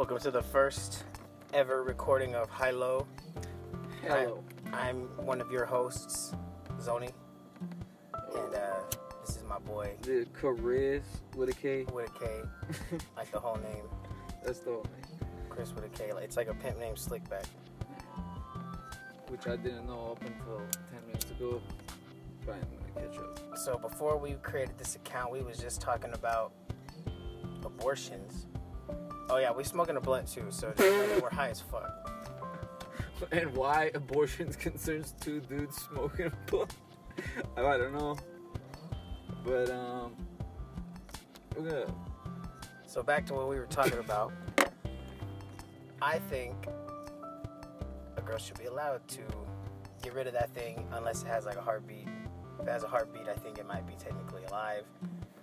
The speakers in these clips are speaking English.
Welcome to the first ever recording of High Low. Hello. I'm one of your hosts, Zoni, and uh, this is my boy The Chris with a K. with a K, like the whole name, That's the whole name. Chris with a K. Like, It's like a pimp named Slickback. Which I didn't know up until 10 minutes ago. But I'm gonna catch up. So before we created this account, we was just talking about abortions. Oh yeah, we smoking a blunt too, so we're high as fuck. And why abortions concerns two dudes smoking a blunt? I don't know. But, um. So back to what we were talking about. I think a girl should be allowed to get rid of that thing unless it has like a heartbeat. If it has a heartbeat, I think it might be technically alive.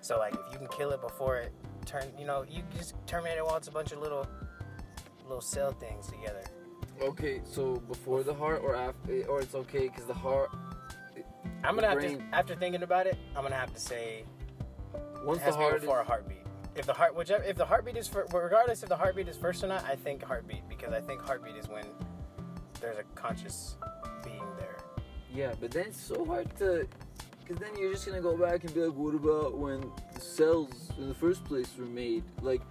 So like if you can kill it before it turn, you know, you just terminate it while it's a bunch of little little cell things together. Okay, so before the heart or after. Eh, or it's okay because the heart. I'm gonna have brain- to after thinking about it, I'm gonna have to say Once the has to be heart is. before a heartbeat. If the heart, whichever, if the heartbeat is for, regardless if the heartbeat is first or not, I think heartbeat because I think heartbeat is when there's a conscious being there. Yeah, but then it's so hard to. Because then you're just gonna go back and be like, what about when the cells in the first place were made? Like,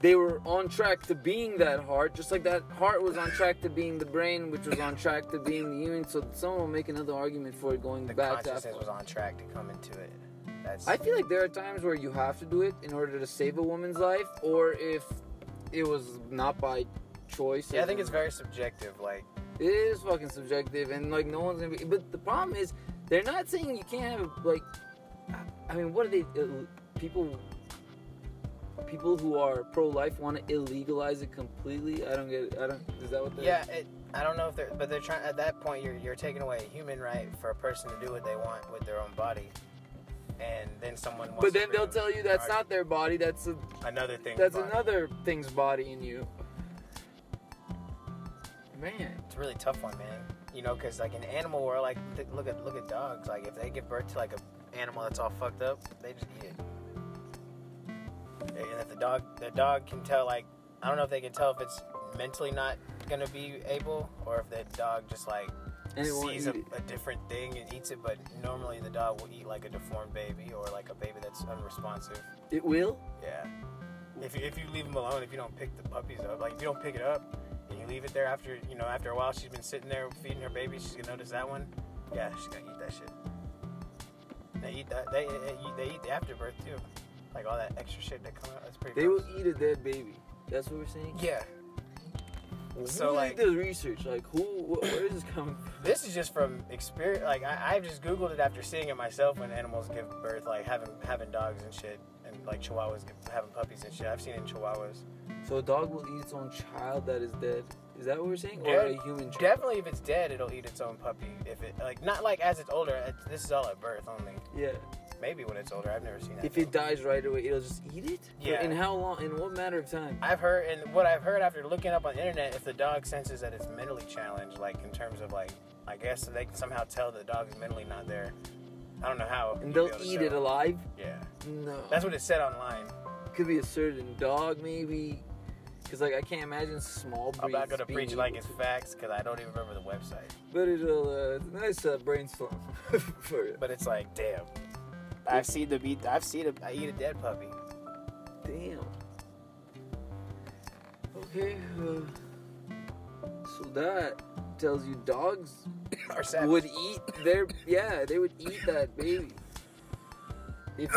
they were on track to being that heart, just like that heart was on track to being the brain, which was on track to being the human. So someone will make another argument for it going The back to consciousness that. was on track to come into it. That's I feel like there are times where you have to do it in order to save a woman's life, or if it was not by choice. yeah, I think it's very subjective. Like It is fucking subjective, and like no one's gonna be. But the problem is, they're not saying you can't have like. I mean, what are they? Uh, people. People who are pro-life want to illegalize it completely. I don't get. It. I don't. Is that what? They're, yeah, it, I don't know if they're, but they're trying. At that point, you're you're taking away a human right for a person to do what they want with their own body, and then someone. Wants But then they'll tell you that's not their body. That's a, another thing. that's it. another thing's body in you. Man, It's a really tough one, man. You know, because like in animal world, like th- look at look at dogs. Like if they give birth to like a animal that's all fucked up, they just eat it. And if the dog, the dog can tell. Like I don't know if they can tell if it's mentally not gonna be able, or if the dog just like and it won't sees a, a different thing and eats it. But normally the dog will eat like a deformed baby or like a baby that's unresponsive. It will. Yeah. If if you leave them alone, if you don't pick the puppies up, like if you don't pick it up and you leave it there after, you know, after a while, she's been sitting there feeding her baby, she's gonna notice that one. Yeah, she's gonna eat that shit. They eat that. They they eat the afterbirth too, like all that extra shit that comes out. That's pretty. They will eat a dead baby. That's what we're saying. Yeah. Who So, like- did the research? Like who? Wh- where is this coming from? This is just from experience. Like I, I just googled it after seeing it myself when animals give birth, like having having dogs and shit, like chihuahuas having puppies and shit. I've seen it in chihuahuas. So a dog will eat its own child that is dead. Is that what we're saying? Or a human child? Definitely, if it's dead, it'll eat its own puppy. If it like not like as it's older. This is all at birth only. Yeah. Maybe when it's older. I've never seen that. If it dies right away, it'll just eat it. Yeah. In how long? In what matter of time? I've heard, and what I've heard after looking up on the internet, if the dog senses that it's mentally challenged, like in terms of like, I guess they can somehow tell the dog is mentally not there. I don't know how. And they'll be able to eat it alive. Yeah, No. that's what it said online. could be a certain dog, maybe. Because like I can't imagine small breeds. I'm not gonna preach like it's facts because I don't even remember the website. But it'll uh, it's a nice uh, brainstorm for you. But it's like, damn. I've seen the meat. I've seen them. I eat a dead puppy. Damn. Okay. Uh, so that tells you dogs Or savage. would eat their yeah they would eat that baby if,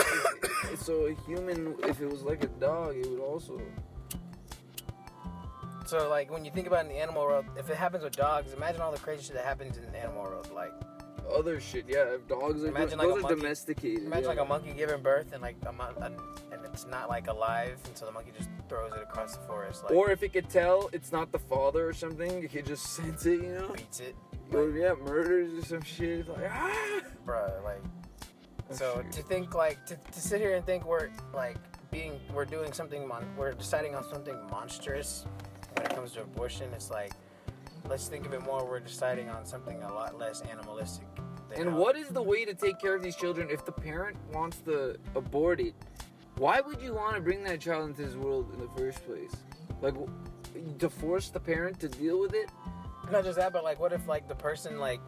if so a human if it was like a dog it would also So like when you think about it in the animal world, if it happens with dogs, imagine all the crazy shit that happens in the animal world. Like other shit yeah if dogs are Imagine those like a are monkey- domesticated imagine yeah. like a monkey giving birth and like a mon- and it's not like alive, and so the monkey just throws it across the forest, like or if it could tell it's not the father or something it could just sense it you know beats it, or yeah murders or some shit it's like ah bruh. Like Oh, so to think like to, to sit here and think we're like being we're doing something mon- we're deciding on something monstrous when it comes to abortion. It's like let's think of it more. We're deciding on something a lot less animalistic. And how- what is the way to take care of these children if the parent wants to abort it? Why would you want to bring that child into this world in the first place? Like to force the parent to deal with it. Not just that, but like, what if like the person like,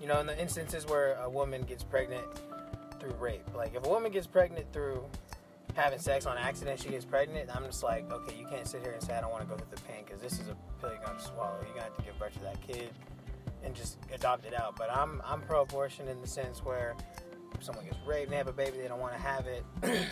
you know, in the instances where a woman gets pregnant through rape, like if a woman gets pregnant through having sex on accident, she gets pregnant. I'm just like, okay, you can't sit here and say I don't want to go through the pain because this is a pill you're gonna swallow. You're gonna have to give birth to that kid and just adopt it out. But I'm I'm pro-abortion in the sense where if someone gets raped, and they have a baby, they don't want to have it.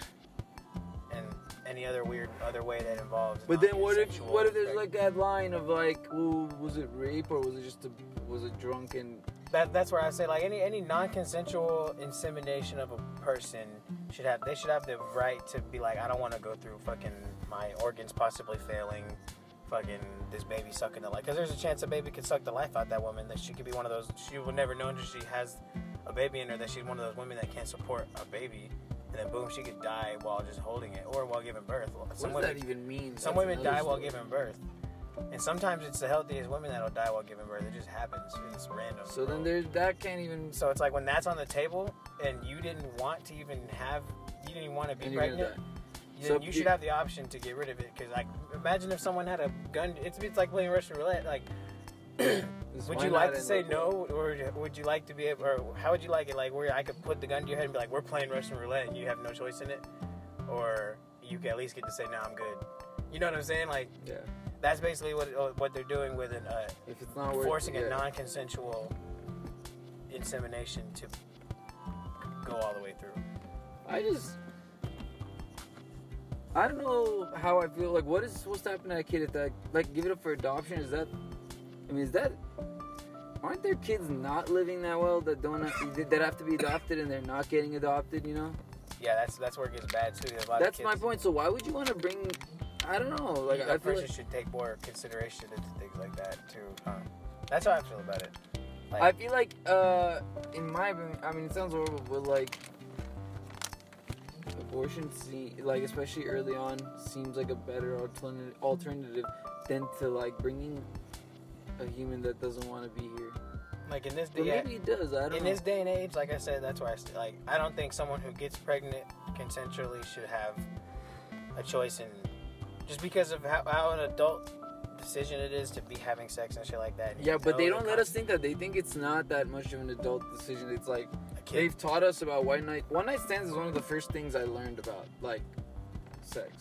And any other weird other way that involves. But then what if what if there's like that line of like, well, was it rape or was it just a was it drunken? That that's where I say like any any non-consensual insemination of a person should have they should have the right to be like I don't want to go through fucking my organs possibly failing, fucking this baby sucking the life because there's a chance a baby could suck the life out that woman that she could be one of those she would never know until she has a baby in her that she's one of those women that can't support a baby and then boom she could die while just holding it or while giving birth. What Some does women that even mean? some That's women die while giving birth. And sometimes it's the healthiest women that'll die while giving birth. It just happens. It's random. So then there's that can't even. So it's like when that's on the table and you didn't want to even have, you didn't even want to be and you're gonna pregnant, So you you- should have the option to get rid of it. Because like, imagine if someone had a gun. It's, it's like playing Russian roulette. Like, would you like to say no, or would you like to be able, or how would you like it? Like where I could put the gun to your head and be like, we're playing Russian roulette, and you have no choice in it, or you can at least get to say, no, I'm good. You know what I'm saying? Like Yeah. That's basically what uh, what they're doing with an uh, If it's not worth forcing yeah. a non-consensual insemination to go all the way through. I just. I don't know how I feel. Like, what is supposed to happen to that kid if that, like, give it up for adoption? Is that, I mean, is that, aren't there kids not living that well that don't, that have to be adopted and they're not getting adopted? You know, Yeah, that's that's where it gets bad too. A that's my point. So why would you want to bring? I don't know. Like, I feel person like, should take more consideration into things like that too. Huh? That's how I feel about it. Like, I feel like, uh, in my opinion, I mean, it sounds horrible, but like, abortion, se- like especially early on, seems like a better alternative alternative than to like bringing a human that doesn't want to be here. like in this But day, maybe it does. I don't in know. this day and age, like I said, that's why I st- like I don't think someone who gets pregnant consensually should have a choice in just because of how, how an adult decision it is to be having sex and shit like that. yeah, but they don't let us think that. They think it's not that much of an adult decision. It's like they've taught us about one night. One night stands is one of the first things I learned about, like sex.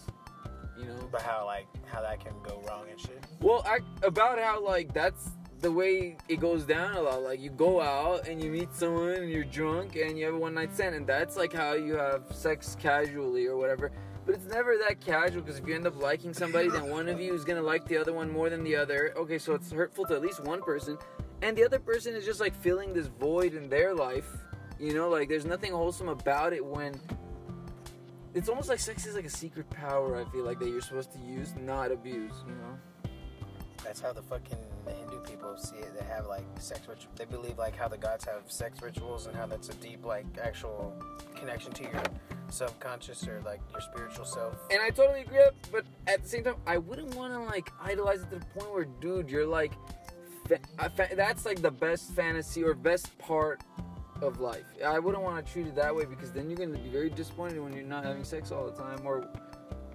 You know. But how like how that can go wrong and shit. Well, I, about how like that's the way it goes down a lot. Like you go out and you meet someone and you're drunk and you have a one night stand, and that's like how you have sex casually or whatever. But it's never that casual because if you end up liking somebody, then one of you is gonna like the other one more than the other. Okay, so it's hurtful to at least one person, and the other person is just like filling this void in their life. You know, like there's nothing wholesome about it when. It's almost like sex is like a secret power. I feel like that you're supposed to use, not abuse. You know. That's how the fucking Hindu people see it. They have like sex rituals. They believe like how the gods have sex rituals and how that's a deep like actual connection to your subconscious or like your spiritual self. And I totally agree, but at the same time, I wouldn't want to like idolize it to the point where, dude, you're like, fa- that's like the best fantasy or best part of life. I wouldn't want to treat it that way because then you're gonna be very disappointed when you're not having sex all the time, or,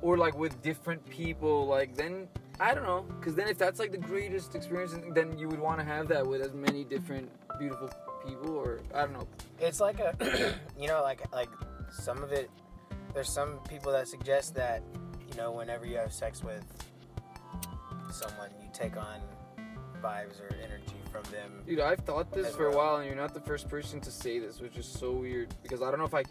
or like with different people. Like then, I don't know, because then if that's like the greatest experience, then you would want to have that with as many different beautiful people, or I don't know. It's like a, you know, like like some of it. There's some people that suggest that, you know, whenever you have sex with someone, you take on vibes or energy from them. Dude, I've thought this for a while, and you're not the first person to say this, which is so weird. Because I don't know if I,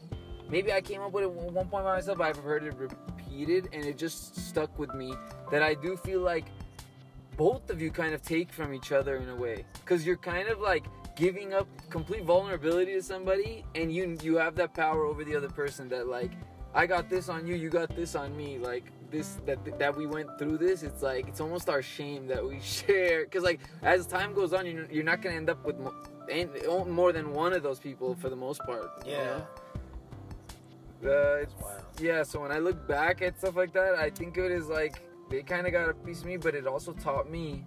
maybe I came up with it at one point by myself. But I've heard it repeated, and it just stuck with me. That I do feel like both of you kind of take from each other in a way, because you're kind of like giving up complete vulnerability to somebody, and you you have that power over the other person. That like, I got this on you, you got this on me. Like this that that we went through this. It's like it's almost our shame that we share. Because like as time goes on, you're, you're not gonna end up with mo- and- oh, more than one of those people for the most part. you Yeah. know? Uh, it's, wild. yeah, so when I look back at stuff like that, I think of it as like they kind of got a piece of me, but it also taught me,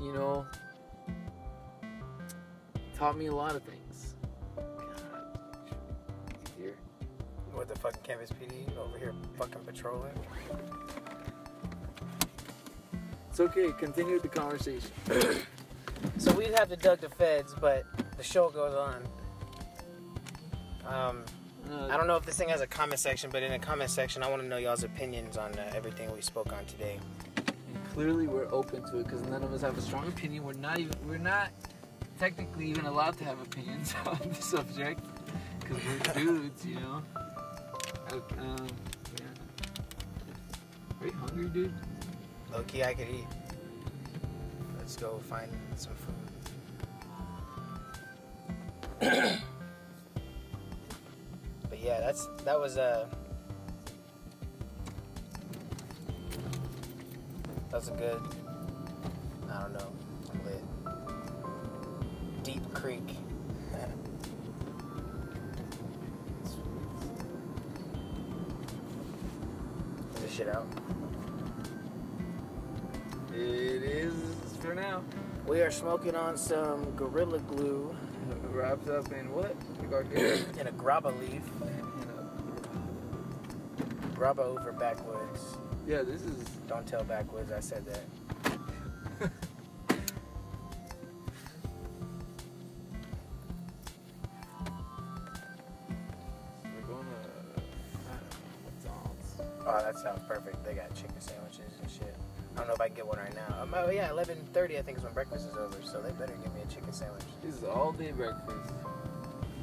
you know, taught me a lot of things. God. With the fucking campus PD over here fucking patrolling. It's okay. Continue the conversation. So we'd have to duck the feds, but the show goes on. Um, Uh, I don't know if this thing has a comment section, but in the comment section, I want to know y'all's opinions on uh, everything we spoke on today. Clearly, we're open to it because none of us have a strong opinion. We're not even. We're not technically even allowed to have opinions on the subject because we're dudes, you know. Um, yeah. Are you hungry, dude? Low key, I could eat. Let's go find some food. yeah, that's that was uh that was a good. I don't know. Lit. Deep Creek. This shit out. It is for now. We are smoking on some Gorilla Glue Wrapped up in what? We got here. in a grabba leaf. Grabba over backwoods. yeah, this is. Don't tell backwoods I said that. if I can get one right now. Um, oh yeah, 11:30 I think is when breakfast is over, so they better give me a chicken sandwich. This is all day breakfast.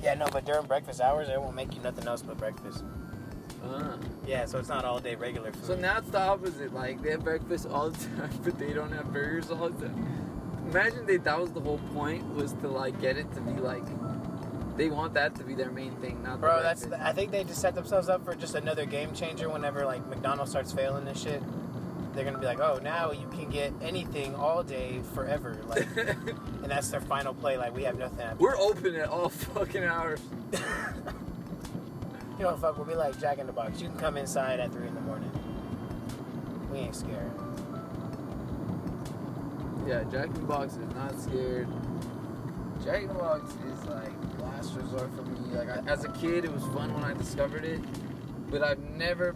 Yeah, no, but during breakfast hours, they won't make you nothing else but breakfast. Uh. Yeah, so it's not all day regular food. So now it's the opposite. Like they have breakfast all the time, but they don't have burgers all the time. Imagine they that was the whole point was to like get it to be like they want that to be their main thing, not the Bro, that's. The, I think they just set themselves up for just another game changer. Whenever like McDonald's starts failing this shit, they're gonna be like, oh, now you can get anything all day forever. Like, and that's their final play. Like we have nothing. After. We're open at all fucking hours. You know, what, fuck. We'll be like Jack in the Box. You can come inside at three in the morning. We ain't scared. Yeah, Jack in the Box is not scared. Jack in the Box is like last resort for me. Like I, as a kid, it was fun when I discovered it, but I've never.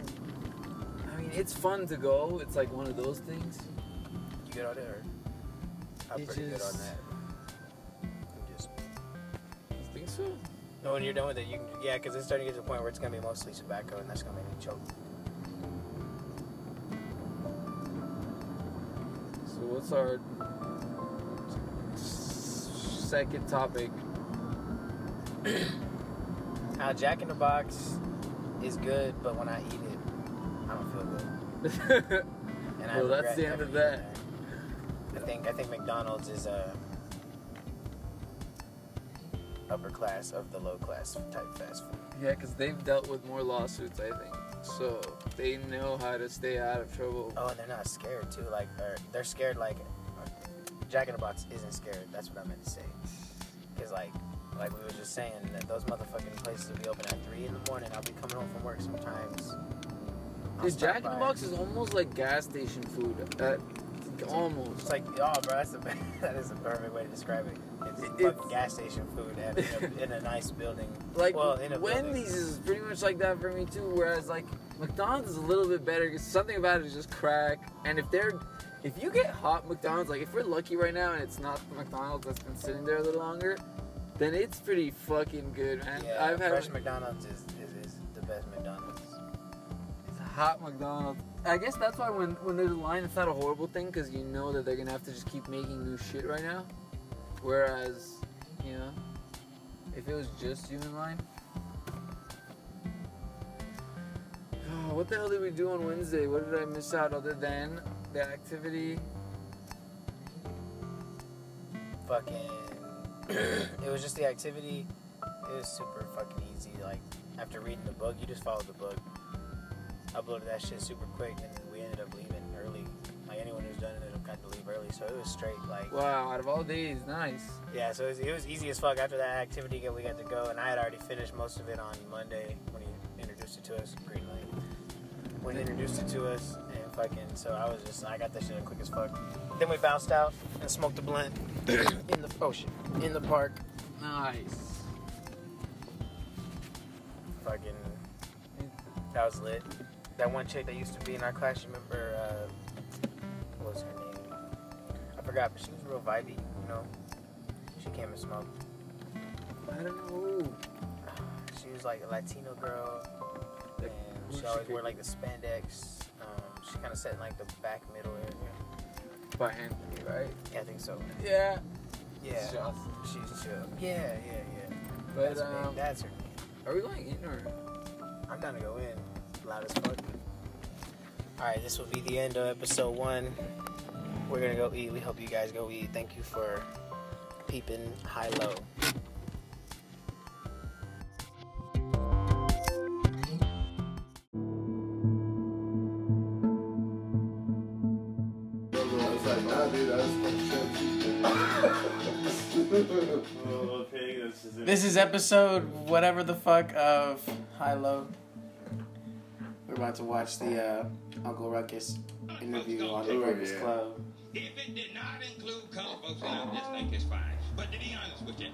It's fun to go. It's like one of those things. You good on it, or I'm It pretty good on that. I'm just. I think so. No, when you're done with it, you can. Yeah, because it's starting to get to the point where it's gonna be mostly tobacco, and that's gonna make me choke. So what's our second topic? Now, uh, Jack in the Box is good, but when I eat it, I don't feel good. And I well, that's the end of that. I think I think McDonald's is a upper class of the low class type fast food. Yeah, because they've dealt with more lawsuits, I think. So they know how to stay out of trouble. Oh, and they're not scared too. Like, or they're scared like Jack in the Box isn't scared. That's what I meant to say. Cause like, like we were just saying that those motherfucking places will be open at three in the morning. I'll be coming home from work sometimes. Dude, Jack in the Box is almost like gas station food. That almost. It's like, oh, bro, that's the that is the perfect way to describe it. It's, It's- fucking gas station food at, in, a, in a nice building. Like well, in a building. Wendy's is pretty much like that for me too. Whereas like McDonald's is a little bit better because something about it is just crack. And if they're, if you get hot McDonald's, like if we're lucky right now and it's not the McDonald's that's been sitting there a little longer, then it's pretty fucking good, man. Yeah, I've had fresh McDonald's is, is, is the best McDonald's. Hot McDonald's. I guess that's why when when there's a line, it's not a horrible thing because you know that they're gonna have to just keep making new shit right now. Whereas, you know, if it was just you in line. Oh, what the hell did we do on Wednesday? What did I miss out other than the activity? Fucking, it was just the activity. It was super fucking easy. Like after reading the book, you just follow the book. Uploaded that shit super quick, and we ended up leaving early. Like anyone who's done it, it'll kind of leave early. So it was straight. Like Wow, out of all days, nice. Yeah, so it was, it was easy as fuck after that activity that we got to go, and I had already finished most of it on Monday when he introduced it to us. Green light. When he introduced it to us, and fucking, so I was just, I got that shit in quick as fuck. Then we bounced out and smoked a blunt in the oh, ocean, in the park. Nice. Fucking, that was lit. That one chick that used to be in our class, you remember? Uh, what was her name? I forgot, but she was real vibey. You know, she came and smoked. I don't know. She was like a Latino girl, and she always wore like the spandex. Um, she kind of sat in like the back middle area. By Anthony, right? Yeah, I think so. Yeah. Yeah, she's chill. Yeah, yeah, yeah. But That's, her um, That's her name. are we going in or? I'm down to go in. Loud as fuck. Alright, this will be the end of episode one. We're gonna go eat. We hope you guys go eat. Thank you for peeping high low. It's like, nah, dude, that's okay, this is. This is episode whatever the fuck of High Low. We're about to watch the uh, Uncle Ruckus interview on the Oh, Breakfast yeah. Club. If it did not include color folks, then I just think it's fine. But to be honest with you,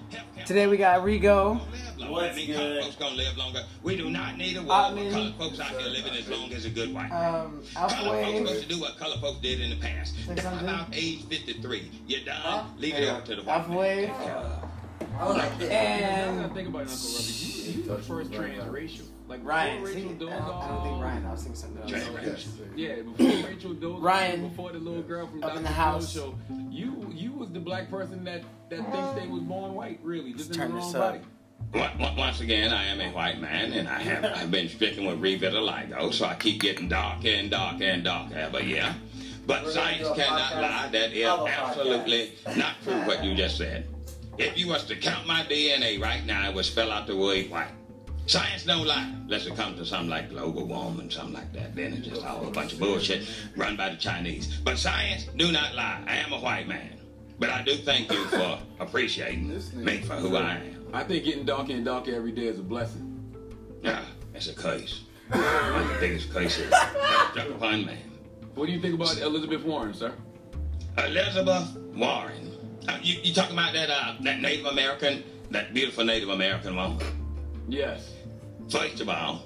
Today we got Rigo. gonna live longer. What's I mean, good? color folks gonna live longer. We do not need a world Ottman. where color folks out here living as long as a good white. Um, Color folks Alpha supposed to do what color folks did in the past. Die about age 53. You're done. Huh? Leave it up to the white. Alpha Wave. I was like this. And I think about it, Uncle Ruby, you, you the first transracial. Like Ryan. before See, I Rachel don't, I don't think um, Ryan. I was thinking something else. Transracial. Yeah, before Rachel Dolezal, Ryan, before the little girl from up in the house. show, you you was the black person that that thinks they was born white, really, just Let's in the wrong this up. body. Once- once- Once again, I am a white man, and I have I've been stricken with revitiligo, so I keep getting darker and darker and darker. But yeah, but We're science cannot podcast. lie. That is Other absolutely not true. What you just said. If you was to count my DNA right now, it would spell out the word white. Science don't lie, unless it comes to something like global warming, something like that. Then it's just all a bunch of bullshit run by the Chinese. But science do not lie. I am a white man. But I do thank you for appreciating me for who I am. I think getting darker and darker every day is a blessing. Yeah, it's a curse. One of the biggest curses ever struck upon man. What do you think about Elizabeth Warren, sir? Elizabeth Warren. Uh, you, you talking about that uh, that Native American, that beautiful Native American woman? Yes. First of all,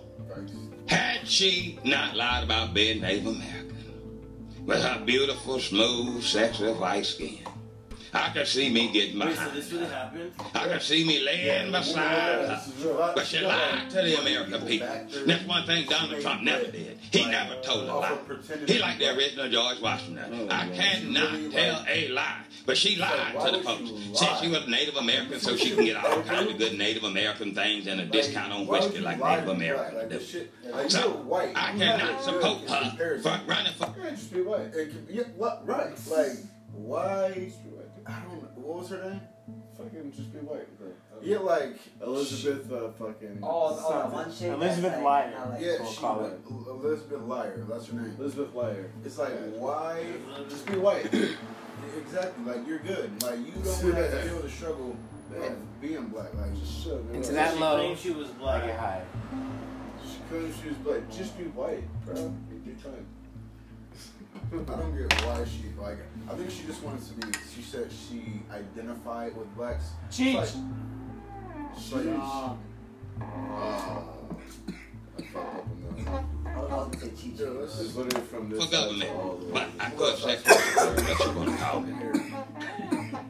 had she not lied about being Native American, with her beautiful, smooth, sexy white skin, I could see me getting Wait, so this really happened? I could see me laying beside her. But she lied to the American people. That's one thing Donald Trump never did. He never told a lie. He like the original George Washington. I cannot tell a lie. But she lied to the folks. Said she was Native American so she can get all kinds of good Native American things and a discount on whiskey like Native Americans do. So I cannot support her for running for Yeah, just white. Yeah, what, right. Like, why? I don't know. What was her name? Fucking just be white, bro. Yeah, like Elizabeth, uh, fucking. Oh, oh, that one chick. Elizabeth that's like, Liar. kinda like- yeah, we'll she, call it. Elizabeth Liar. That's her name. Elizabeth Liar. It's like, why? Just be white. exactly. Like you're good. Like you don't have to deal with the struggle of being black. Like just shut up. Into that she low. claimed she was I black. get high. She couldn't. She was like, just be white, bro. You'd be fine. I don't get why she like. I think she just wanted to be. She said she identified with blacks. Cheech. It's like, it's Uh, uh, I fucked up on that. I was gonna say Cheech. Yeah, let's It's just literally from this for side to all government. the. But I could say what you want to call it.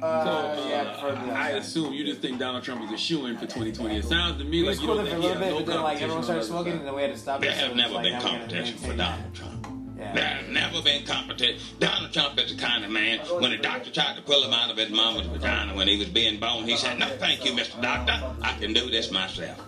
Uh, So, yeah, for I assume you just think Donald Trump is a shoe in for 2020. It sounds to me We like you cooled don't it for a think he little has bit, no but then like competition everyone started smoking, and then we had to stop. There it, so have never like, been now we're gonna competition for Donald Trump. Yeah. There never been competition. Donald Trump is the kind of man, when the doctor tried to pull him out of his mama's vagina when he was being born, he said, No, thank you, Mr. Doctor. I can do this myself.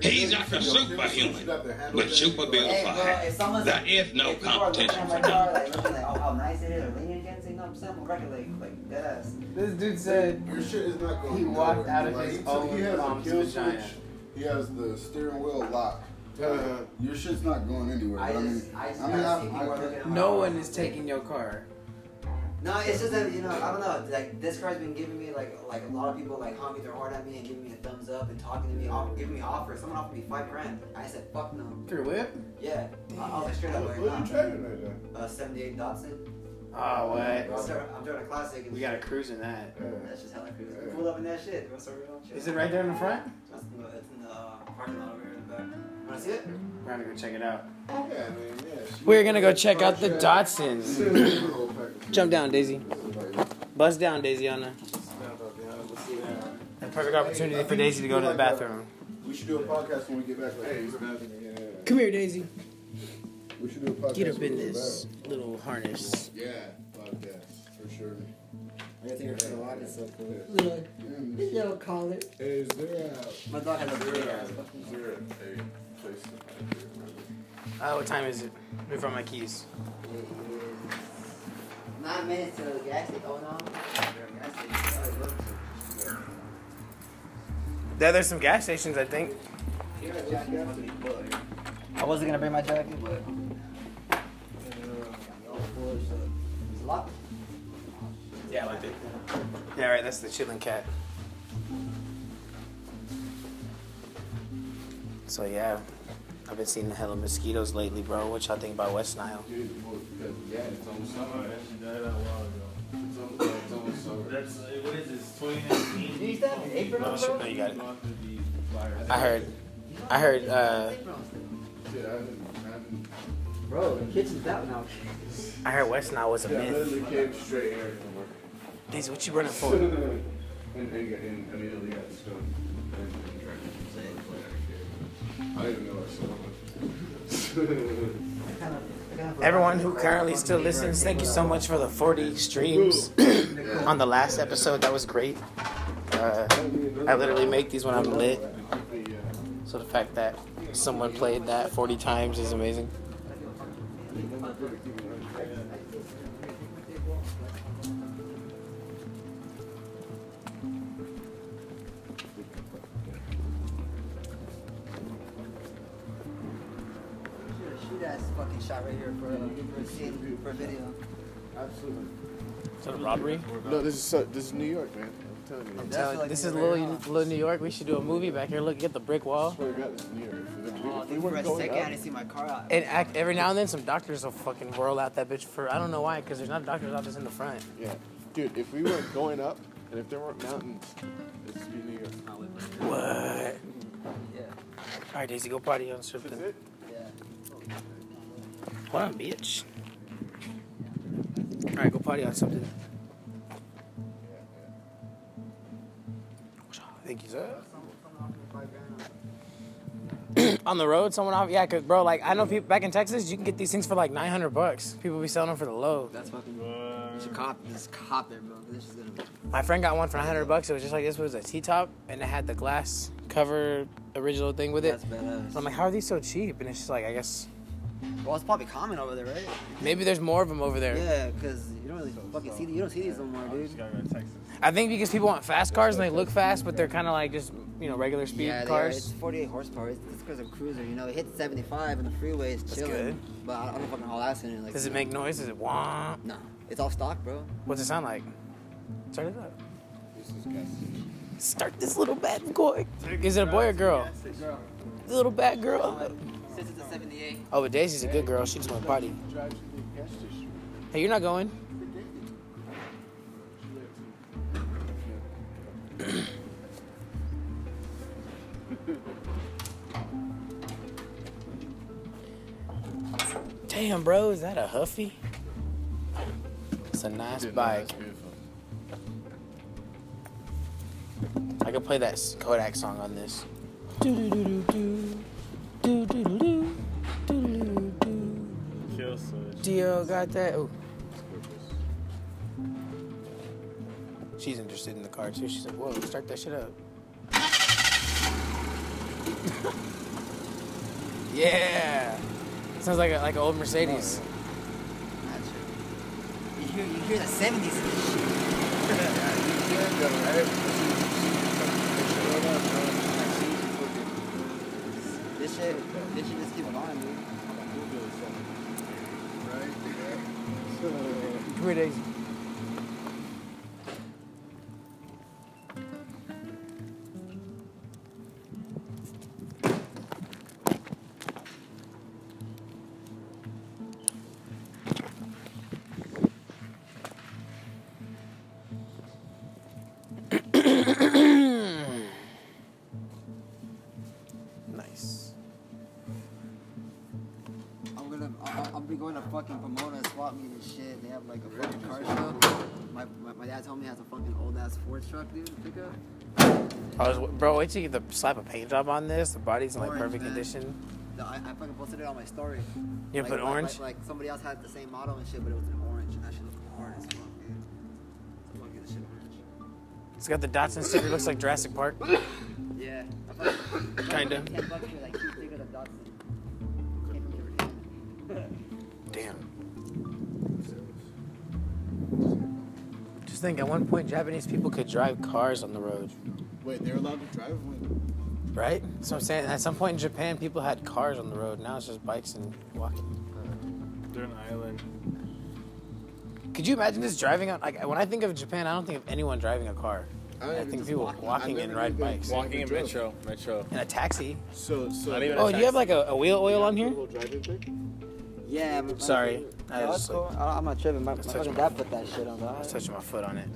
He's like a superhuman with super Hey, beautiful hair. if someone's There is no if people competition for Donald like looking like, oh, how nice it is, or leaning against it, you know what I'm saying? I'm record like, like dead ass. This dude said Your shit is not going. He walked out of Like, his he took- he own has mom's vagina. He has the steering wheel locked. Uh, Your shit's not going anywhere. I but I mean, I just I mean, gotta see I, I, looking at my no one is taking your car. No, it's just that you know, I don't know. Like this car's been giving me like like a lot of people like honking their horn at me and giving me a thumbs up and talking to me, off, giving me offers. Someone offered me five grand. I said fuck no. Through whip? Yeah, I, I was like straight up what, like what are you nah. driving right now? Uh, 78 Datsun. Oh, I'm what? driving, I'm driving a classic. And We got a cruise in that. That's just hella crazy. Pull up in that shit. What's the real? Is it right there in the front? It's in the, it's in the uh, parking lot over here in the back. Wanna see it? We're gonna go check it out. Yeah, I mean, yeah. We're gonna go check out the Contract. Datsun. Whole pack of Jump down, Daisy. shit. Buzz down, Daisiana. A perfect opportunity for Daisy to go to the bathroom. We should do a podcast when we get back. Like, hey, he's back. Come here, Daisy. We should do a podcast. Get up in this little harness. Yeah, podcast for sure. I think you're gonna watch it so cool. Little, little collar. Hey, is there a My dog has a is big there a, ass. is there a place to Uh, what time is it? Wait for my keys. Nine minutes to the gas station. Oh no. Gas station. Look. There, there's some gas stations, I think. I wasn't gonna bring my jacket, but it's locked. Yeah, like it. Yeah, right. That's the chilling cat. So yeah, I've been seeing a hell of mosquitoes lately, bro. What y'all think about West Nile? Dude, well, because, yeah, it's almost Summer, summer. that shit died a while ago. It's almost, summer. That's, uh, what is this, 2019? Did you in April, bro? shit, no, you got it. Month of the virus. I heard, I heard. uh Shit, I haven't, I haven't. Bro, the kitchen's out now. I heard West Nile was a Yeah, I myth. literally came straight here from work. Daisy, what you running for? and, and, and immediately got stoned. I don't know. Everyone who currently still listens, thank you so much for the 40 streams on the last episode. That was great. Uh, I literally make these when I'm lit. So the fact that someone played that 40 times is amazing. Shot right here for a, for a scene, for a video. Absolutely. Is that a robbery? No, this is so, this is New York, man. I'm telling you. I'm telling like this is York little, little New York. We should do a movie back here. Look, get the brick wall. swear to God, this is New York. If we, we for weren't a going second, up, I didn't see my car out. And act, every now and then, some doctors will fucking whirl out that bitch for I don't know why, because there's not a doctor's office in the front. yeah, dude. If we weren't going up, and if there weren't mountains, this would be New York. What? Yeah, All right, Daisy, go party on This is something. it. yeah. Hold on, bitch. All right, go party on something. Thank you, sir. on the road, someone off. Yeah, cause bro, like I know people back in Texas, you can get these things for like 900 bucks. People be selling them for the low. That's fucking. You should cop Just Cop it, bro. This is gonna. My friend got one for 900 bucks. It was just like this was a T-top, and it had the glass cover original thing with it. That's badass. So I'm like, how are these so cheap? And it's just like, I guess Well, it's probably common over there, right? maybe there's more of them over there. Yeah, because you don't really fucking see. You don't see these no more, dude. Just gotta go to Texas. I think because people want fast cars and they look fast, but they're kind of like just you know regular speed Yeah, they are. cars. It's 48 horsepower. It's, it's because of cruiser. You know, it hits 75 on the freeway. It's That's chilling. good. But I don't know fucking haul ass in it. Like, Does it make noise? Is it wah? No, it's all stock, bro. What's it sound like? Start it up. This is. Start this little bad boy. Is it a boy or girl? The little bad girl. Since it's a 78. Oh, but Daisy's a good girl. She just want to party. Drive to the gas station. Hey, you're not going. Damn, bro, is that a Huffy? It's a nice bike. I could play that Kodak song on this. Do-do-do-do-do. Do-do-do-do. Do-do-do-do. Kill switch. Dio got that. Ooh. She's interested in the car too. She's like, "Whoa, start that shit up." yeah. Sounds like a, like an old Mercedes. That's. You hear, you hear the 70s. shit, this shit just keep going, dude. Come here, Daisy. Swap meet and shit. They have like a fucking car show. My, my, my dad told me he has a fucking old ass Ford truck, dude, to pick up. I was, bro, wait till you get the slap a paint job on this. The body's in like Orange, perfect man. condition. No, I, I fucking posted it on my story. You like, put like- orange? Like, like somebody else had the same model and shit, but it was in orange, and that shit looked hard as fuck, dude. So fucking the shit orange. It's got the Datsun sticker. It looks like Jurassic Park. Yeah. Kinda. Like two stickers of Datsun. Came from Liberty. Damn. Think, at one point, Japanese people could drive cars on the road, Wait, they're allowed to drive? When? right? So I'm saying, at some point in Japan, people had cars on the road. Now it's just bikes and walking. They're an island. Could you imagine this driving on? Like when I think of Japan, I don't think of anyone driving a car. I, I think people walking. walking and ride bikes. Walking in metro. Metro. In a taxi. So, so. Not even oh, oh, do you have like a, a wheel oil on here? Little driving thing? Yeah, Sorry, I Yeah, was that's just cool. like, I'm not tripping. My, my fucking dad put that shit on the I was touching my foot on it.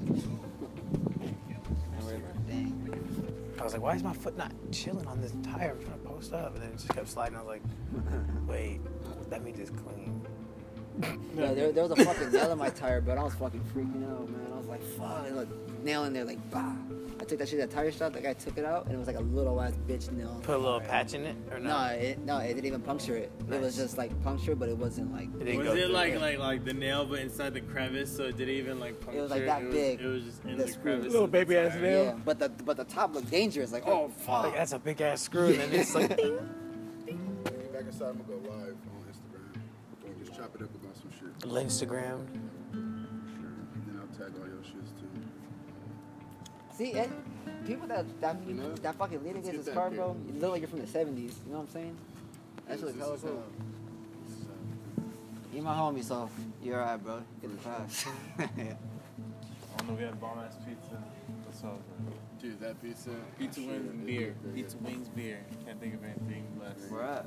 I was like, why is my foot not chilling on this tire? I'm trying to post up, and then it just kept sliding. I was like, wait, that means it's clean. Yeah, there, there was a fucking nail in my tire, but I was fucking freaking out, man. I was like, fuck, there's a nail in there, like, bah. I took that shit at tire shop. The guy took it out, and it was like a little ass bitch nail. Put a little patch in it, or No, no? it, no, it didn't even puncture it. It was just like puncture, but it wasn't like. It didn't Was go it like it. like like the nail, but inside the crevice? So it didn't even like puncture? It was like that it was, big. It was just in The the, crevice. Little the baby ass nail. Yeah, but the but the top looked dangerous. Like, oh fuck. Like, that's a big ass screw, and then it's like, ding. When you get back inside, I'm gonna go live chop it up about some shit. Instagram. Sure. And then I'll tag all your shits too. See, it, people that that, You know? that fucking leaning against get this car, bro, kid. you look like you're from the '70s. You know what I'm saying? That's shit looks This hella is, cool. uh, this uh, You my homie, so you're alright, bro. Get the pass. I don't know. We had bomb ass pizza. What's up? bro? Dude, that pizza. Pizza Sure, wings and beer. very Pizza wings, beer. Can't think of anything less. We're at.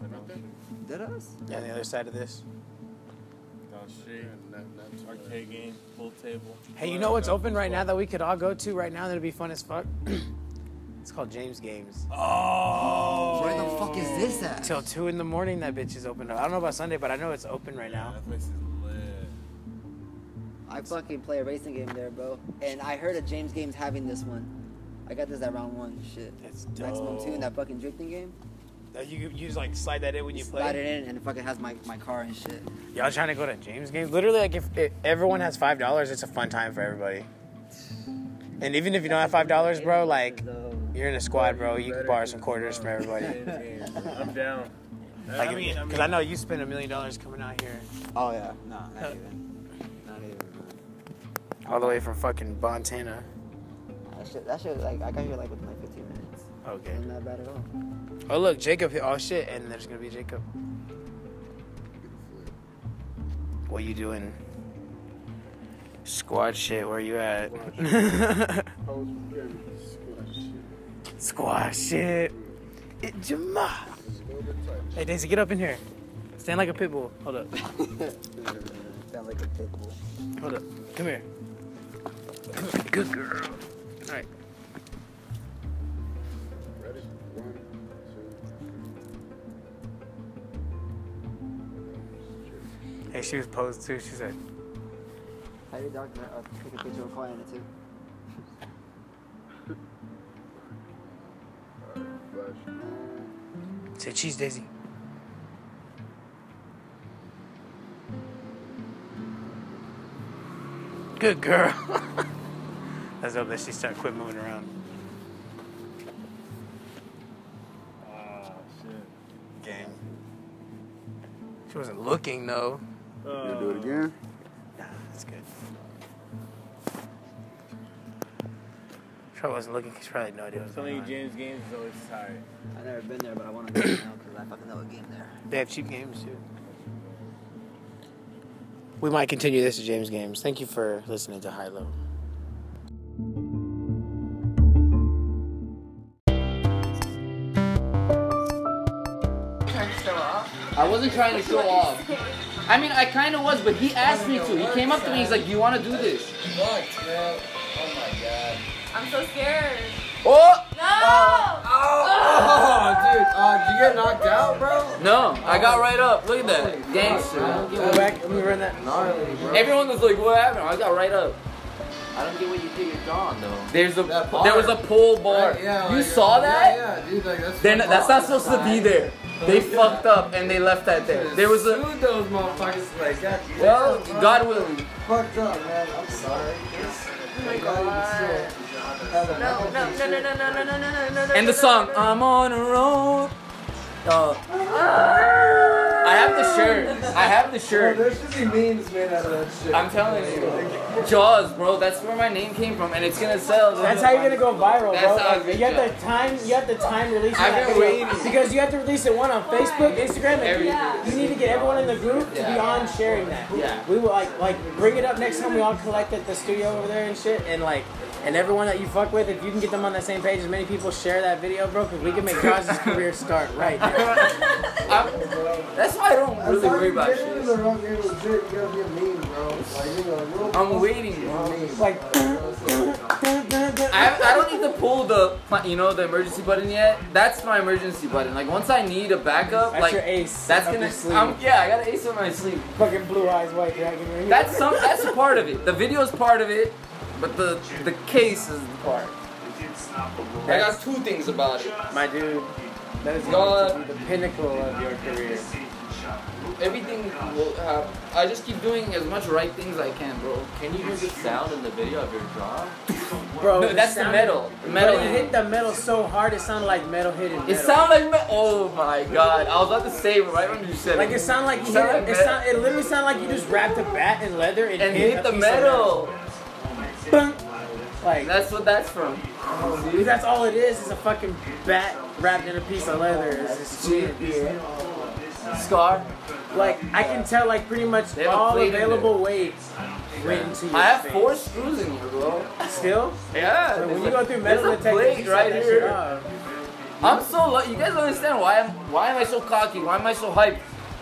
Like, no, Did us? Yeah, on the other side of this. Oh, Down street. not, not. Arcade game. Pool table. Hey, you know what's open right now that we could all go to right now that'd be fun as fuck? it's called James Games. Oh. Where the fuck is this at? Till 2 in the morning, that bitch is open. I don't know about Sunday, but I know it's open right now. That place is lit. I fucking play a racing game there, bro. And I heard of James Games having this one. I got this at round one. Shit. That's It's Maximum two in that fucking drifting game. You, you just like slide that in when you Slide play. Slide it in and it fucking has my, my car and shit. Y'all trying to go to James Games? Literally, like if, if everyone has five dollars, it's a fun time for everybody. And even if you don't have five dollars, bro, like you're in a squad, bro. You can borrow some quarters from everybody. I'm down. Like, because I know you spent a million dollars coming out here, Oh yeah. No, not even. Not even. all the way from fucking Montana. That shit, that shit, like, I got here like within like 15 minutes. Okay. Wasn't bad at all. Oh look, Jacob. hit- Oh shit, and there's gonna be Jacob. What you doing? Squad shit. Where you at? Squad shit. It Jama. Just a little bit tight. Hey Daisy, get up in here. Stand like a pit bull. Hold up. Sound like a pit bull. Hold up. Come here. Good girl. All right. Two. Hey, she was posed too. She said, How your dog uh, take a picture of Kawhi in it too? Alright, flash. "Say cheese, Daisy." Good girl. That's dope that she started quit moving around. Ah, shit. Game. She wasn't looking though. You gonna do it again? Nah, that's good. Probably wasn't looking. 'cause she probably had no idea what was Telling going. James Games is always tired. I've never been there, but I want to go now because I fucking know a game there. They have cheap games too. We might continue this at James Games. Thank you for listening to High Low. I wasn't trying to show off. I mean, I kind of was, but he asked me to. He came up to me. He's like, "Do you want to do this?" What, bro? Oh my god. I'm so scared. Oh! No! Oh, dude, uh, did you get knocked out, bro? No, I got right up. Look at that. Gangster. Let me run that. Gnarly, bro. Everyone was like, what happened? I got right up. I don't get what you think you're gone though. There's a there was a pull bar. Right, yeah, you like, saw that? Yeah, yeah, dude, like that's. They're that's not supposed to be there. They fucked up and they left that there. There was a those motherfuckers like God. well, God willing. Fucked up, man. I'm sorry. Oh my god. No, No, no, no, no, no, no, no, no, no, no, no, no. And the song I'm on a road. Uh, I have the shirt. I have the Bro, shirt. there should be memes made out of that shit. I'm telling you. Jaws, bro. That's where my name came from, and it's gonna sell. That's how you're gonna go viral, That's bro. how Like, good you have job. to time. You have to time releasing I've been waiting. because you have to release it one on Facebook, Instagram, and Yeah. you need to get everyone in the group to be on sharing that. Yeah. We will like like bring it up next time we all collect at the studio over there and shit, and like. And everyone that you fuck with, if you can get them on that same page, as many people share that video, bro, because we can make Josh's career start right now. That's why I don't really worry about shit. the wrong legit. You gotta be a meme, bro. Like you know. I'm waiting, bro. Like, I, I don't need to pull the you know the emergency button yet. That's my emergency button. Like once I need a backup, that's like your ace. that's gonna. sleeve. Um, yeah, I got an ace on my sleeve. fucking blue eyes white dragon. Right here. That's some. That's a part of it. The video is part of it, but the the case is the part. I got two things about it. my dude. That is God. going to be the pinnacle of your career. Everything will have. I just keep doing as much right things I can, bro. Can you hear the sound in the video of your jaw? Bro, No, that's the metal. The metal. But it hit the metal so hard it sounded like metal hitting metal. It sounded like me- oh my god! I was about to say right when you said it. like it. sounded like you hit, like it, sound, it literally sounded like you just wrapped a bat in leather and, and hit, hit the metal. Like That's what that's from. dude, that's all it is. It's a fucking bat wrapped in a piece of leather. It's just. Scar. Like I can tell like pretty much all available weights went into your I have face. four screws in here, bro. Still? Yeah. So when you go through metal detectors, you right here. I'm so lu- you guys understand why I'm why am I so cocky? Why am I so hyped?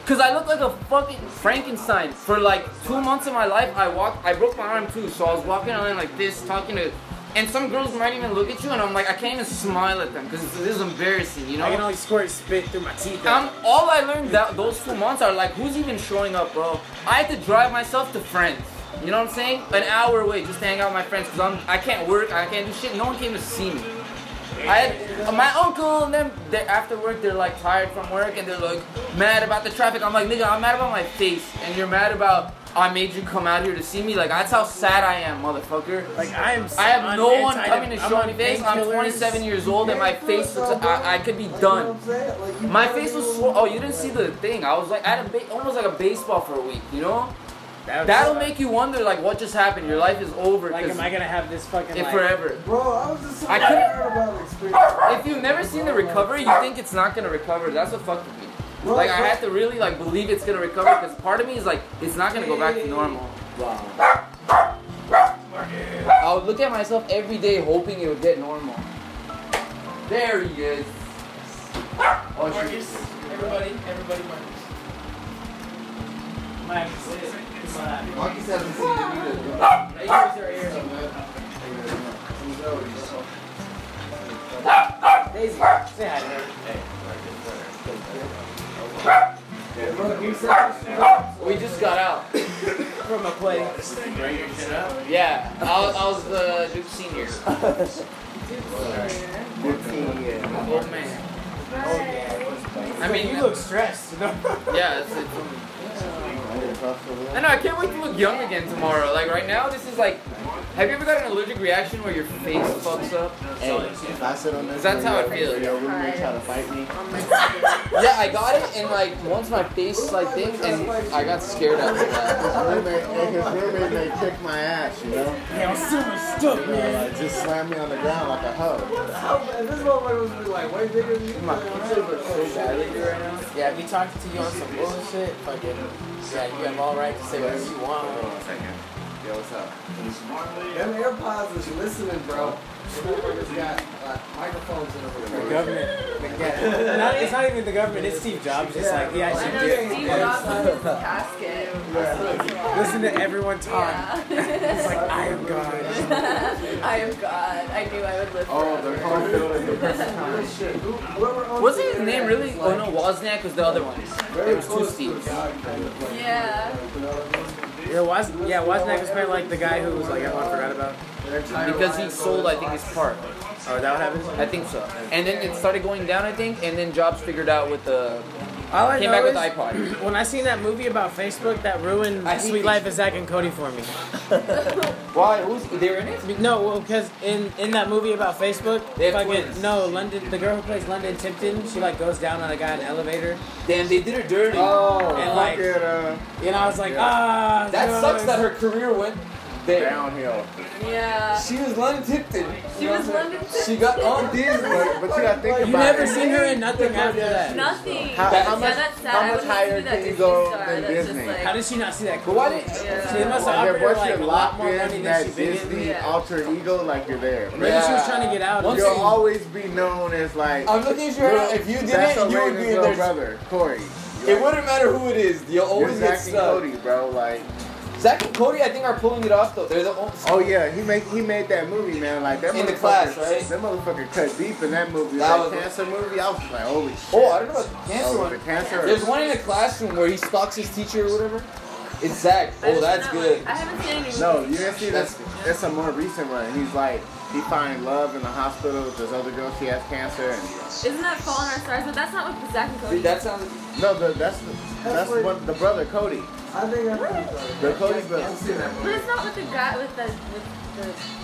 Cause I look like a fucking Frankenstein. For like two months of my life, I walked. I broke my arm too, so I was walking around like this, talking to, and some girls might even look at you, and I'm like, I can't even smile at them because this is embarrassing, you know. I can only squirt spit through my teeth. Um, all I learned that those two months are like, who's even showing up, bro? I had to drive myself to friends. You know what I'm saying? An hour away just to hang out with my friends because I'm I can't work, I can't do shit. No one came to see me. I had uh, my uncle and them. They, after work, they're like tired from work and they're like mad about the traffic. I'm like, nigga, I'm mad about my face, and you're mad about I made you come out here to see me. Like that's how sad I am, motherfucker. Like I am. I have on no one coming to show me face. I'm painkillers. 27 years old and my face looks. I, I could be done. My face was sw- oh you didn't see the thing. I was like I had a ba- almost like a baseball for a week. You know That was- that'll make you wonder like what just happened. Your life is over. Like, am I gonna have this fucking it like, forever. Bro, I was just so I couldn't- scared about the experience. If you've never seen the recovery, you think it's not gonna recover. That's what fucked with me. Bro, Like I bro- had to really like believe it's gonna recover because part of me is like it's not gonna go back to normal. Wow. I would look at myself every day hoping it would get normal. There he is. Oh shit. Everybody, everybody, Marcus. Marcus, sit. Come on. Marcus hasn't seen it either. Right here, right here. Daisy, say hi to her. We just got out. From a play. Yeah, I was, I was the Duke senior. Old man. I mean, you look stressed. Yeah, it's, it's I know, I can't wait to look young again tomorrow. Like right now, this is like. Have you ever got an allergic reaction where your face fucks up? Hey, if I sit on this, That's how it feels. Your roommate try to fight me. Yeah, I got it, and like once my face like things, and I got scared after that. His roommate, and his roommate may kick my ass, you know? Yeah, I'm super stuck, You know, man. like just slam me on the ground like a hoe. This motherfucker was be like way bigger than you. My pizza looks so badly right now. Yeah, if he talks to you on some bullshit, fucking, yeah, you them all right to say whatever you want. Hold on a second. Yo, what's up? Them AirPods is listening, bro. Motherfuckers got uh, microphones in The them. government. Yeah. Not, it's not even the government. It's Steve Jobs. It's like he I actually know did. Steve Jobs in his casket. Listen to everyone talk. Yeah. It's like I am God. I am God. I knew I would live Oh, the forever. car filled in the perfect time. Wasn't his name really? Oh no, Wozniak was the other one. There was two Steves. Yeah. Yeah, was yeah, Wozniak was playing like the guy who was like everyone forgot about. Because he sold, I think, his part. Oh, that what happened? I think so. And then it started going down, I think, and then Jobs figured out with the All I came know back with is, iPod. When I seen that movie about Facebook, that ruined I Suite Life of Zack and Cody for me. Why? Who's they were in it? No, well, because in in that movie about Facebook, They have fucking twins. no London, the girl who plays London Tipton, she like goes down on a guy in an elevator, Damn, they did her dirty. Oh, And, like, fuck it, uh, and I was like, Yeah. ah, that sucks that her career went there. downhill. Yeah. She was London Tipton. She was London She got on Disney. But, but you gotta think You about never it. seen her in nothing after that. Nothing. How, That- how yeah, much, that's sad. how much would love to higher can you go than Disney? like- How did she not see that? But why did? Yeah. She must have Like, offered like a lot more money than she that figured. Disney Yeah. alter ego, like you're there. Maybe she was trying to get out. Once You'll always be known as like. I'm looking at your Well, if you did that's it, you would be Raven's in little there. brother, Corey. It wouldn't matter who it is. You'll always You're get and stuck. Cody, bro. Like, Zack and Cody, I think, are pulling it off though. They're the only. oh yeah, he made he made that movie, man. Like that In the motherfucker- class, right? That motherfucker cut deep in that movie. That That, was- cancer movie. I was just like, holy shit. Oh, I don't know about the cancer Oh, one. the cancer. There's one in the classroom where he stalks his teacher or whatever. It's Zach. Oh, that's good. I haven't seen any No, you didn't see That's this. That's a more recent one. He's like, he find love in the hospital with this other girl. She has cancer, and Isn't that Fault in Our Stars? But that's not with Zack and Cody. Dude, that sounds. no, the, that's the, that's what- the brother Cody. I think I The Cody brother. I've seen that but it's not with the guy with the with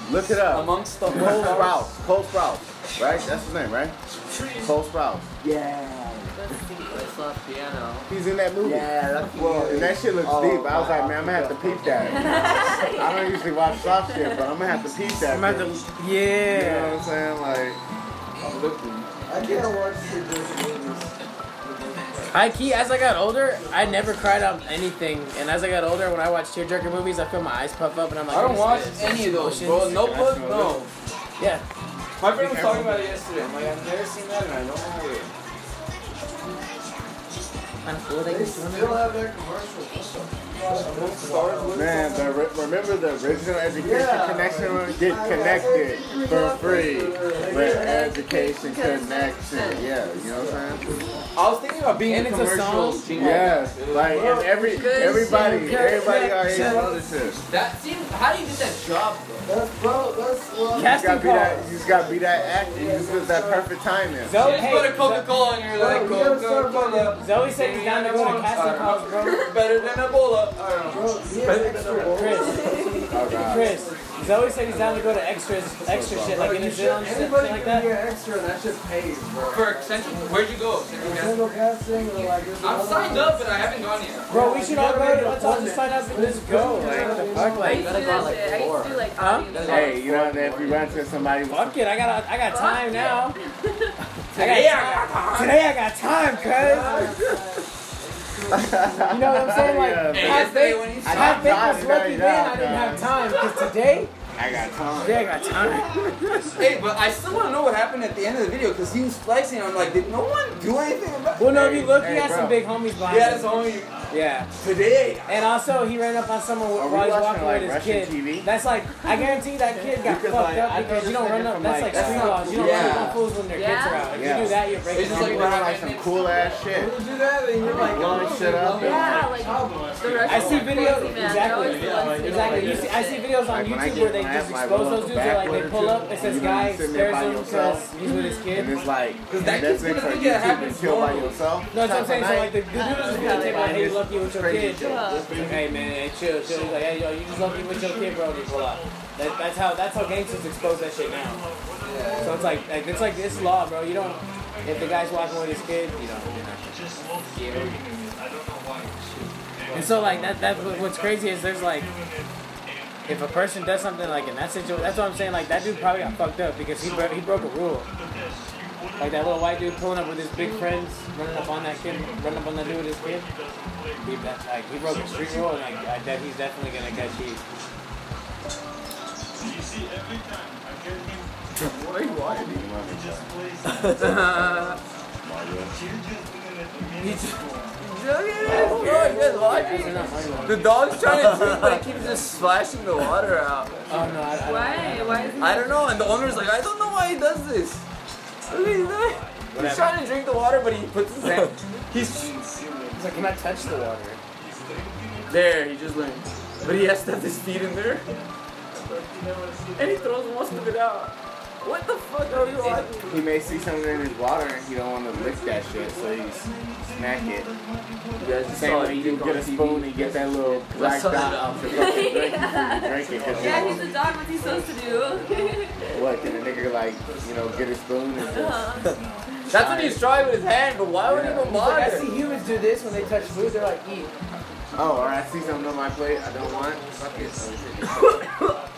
the. Look it up. Amongst the Cole whole Sprouse. Cole Sprouse. Right? That's his name, right? Cole Sprouse. Yeah. Let's see. It's not piano. He's in that movie. Yeah, that's Well, and that shit looks Oh, deep. I was like, man, I'm gonna have to peep that. I don't usually watch soft shit, but I'm gonna have to peep that. I'm about bitch. to, You know yeah. what I'm saying? Like, I'm looking. I can't watch the Disney movies. High key, as I got older, I never cried on anything, and as I got older, when I watch tearjerker movies, I feel my eyes puff up, and I'm like, I don't watch is this? any of those, bro. Notebook, no. Yeah. My friend was talking about it yesterday. I'm like, I've never seen that, and I don't know it. They still have that commercial. Man, the, re- remember the original education Yeah. connection one? Get connected for free with education connection. Yeah, you know what I'm saying? I was thinking about being And in it's a commercial. song? Yes, like and every everybody, everybody got his Good other. That seems. How do you get that job though? That's bro. That's well. You just gotta be that. calls. You just gotta be that actor. You just get that perfect timing. Zoe, You just put a Coca Cola and you're like, Bro, you gotta start Coca Cola. Zoe said he's down to go to casting calls, bro. Better than Ebola. I don't know. Bro, he has extra. Chris, He's always Chris, said he's down to go to extras, extra shit, like in you his should, film, shit anybody like can that. be extra and that shit pays, bro. For Central, where'd you go? Central casting or like. I'm signed up, but I haven't gone yet. Bro, we should all go. to- Let's all just sign up and just go. Like, the fuck, I like, used to do that shit. I used to do like Huh? Hey, you know, if you run into somebody, fuck it. I got, I got time now. Today I got time. Today I got time, cuz. You know what I'm saying? Like, Yeah, Hey, half yesterday baked, when he half baked was lucky then. I didn't you have time. Because today, I got time. Yeah, I got time. Hey, but I still want to know what happened at the end of the video because he was flexing. I'm like, did no one do anything about it? Well, no, if you look, he Hey, had some big homies behind Yeah, him. that's only Yeah. today. And also, he ran up on someone while he's watching, walking like, with his Russian kid. TV? That's like, I guarantee that kid got Because, fucked like, up because uh, you don't run up. from, That's like, like street laws. You don't not- run up yeah. on fools when their kids are out. If Yeah. you do that, you're breaking It's just the like law. Like some cool ass shit. When you do that, then you're like, Blowing oh, shit up. Oh, yeah, like oh, oh, I see videos exactly. They're always the ones who Exactly. do You this see, I see videos on Like, when I YouTube where they just expose those of the dudes. Or like they pull up. It says two, you know, guy you sitting there stares by him because he's with his kid. And it's like, Because that and kid's that's it gonna think you it to happens kill by yourself. No, that's what I'm saying. So like the, the dude is just Yeah, gonna take like, hey, you lucky with your kid. Like, hey man, hey, chill, chill. He's like, hey, yo, you just lucky with your kid, bro. You pull. That, that's how that's how gangsters expose that shit now. So it's like, like it's like this law, bro. You don't. If the guy's walking with his kid, you don't. You're not. And so like that that what's crazy is there's like if a person does something like in that situation, that's what I'm saying. Like that dude probably got fucked up because he bro- he broke a rule. Like that little white dude pulling up with his big friends, running up on that kid, running up on that dude with his kid. He, that, like, he broke a street rule, and like, I bet he's definitely gonna catch heat. Why are you watching? He just- Look at this, bro, you guys watching? The dog's trying to drink, but he keeps just splashing the water out. Oh no, I, I Why? Why is he? I don't know, and the owner's like, I don't know why he does this. Look at that. He's Whatever. trying to drink the water, but he puts his hand. He's He's like, can I touch the water? there. He just learned, but he has to have his feet in there, and he throws most of it out. What the fuck are you watching? He may see something in his water and he don't want to lick that shit, so he's snack it. You guys just Same saw way it you get a TV. spoon and get that little black dot that. off the fucking drink Yeah. before you drink it. 'cause Yeah, you he's a dog. What's he supposed to do? what, can a nigga like, you know, get a spoon and just... Uh-huh. That's what he's trying with his hand, but why would he even He's like, I see humans do this when they touch food. They're like, eat. Oh, or I see something on my plate I don't want. Fuck it.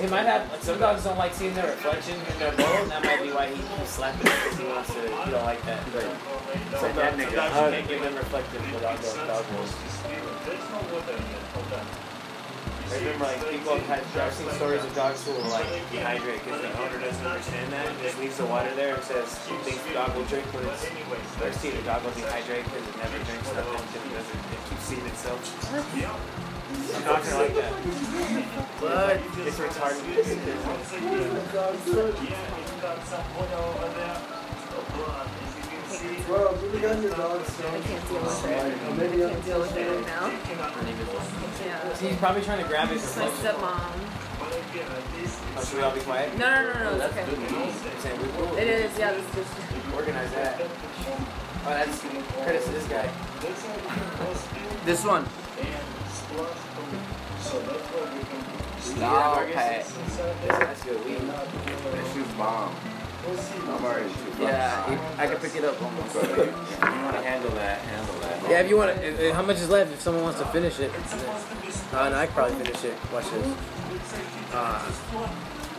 He might have. Some dogs don't like seeing their reflection in their bowl. and That might be why he keeps slapping it because he wants to. He don't like that. But some that dogs, some nigga dogs hug. you can't give them reflective without going dog bowls. I remember like people have had, I've seen stories of dogs who will like dehydrate because the owner doesn't understand that and just leaves the water there and says he thinks the dog will drink when it's thirsty. The dog will dehydrate because it never drinks nothing because it doesn't. It keeps seeing itself. Some dogs are like that. But it's retarded. Bro, really got your dog I can't deal with it. I can't deal with it now. Yeah. He's probably trying to grab his It's my reflection. stepmom. Oh, should we all be quiet? No, no, no, no, it's okay. I'm saying we will It is, yeah, this is just... organize that. Oh, that's credit to this guy. This one. Dog pack. That's good weed. That shit's bomb. I'm already too Yeah. I can pick it up almost. So, you want to handle that, handle that. Yeah, if you want to, how much is left? If someone wants to finish it, uh, no, I could probably finish it. Watch this. Uh,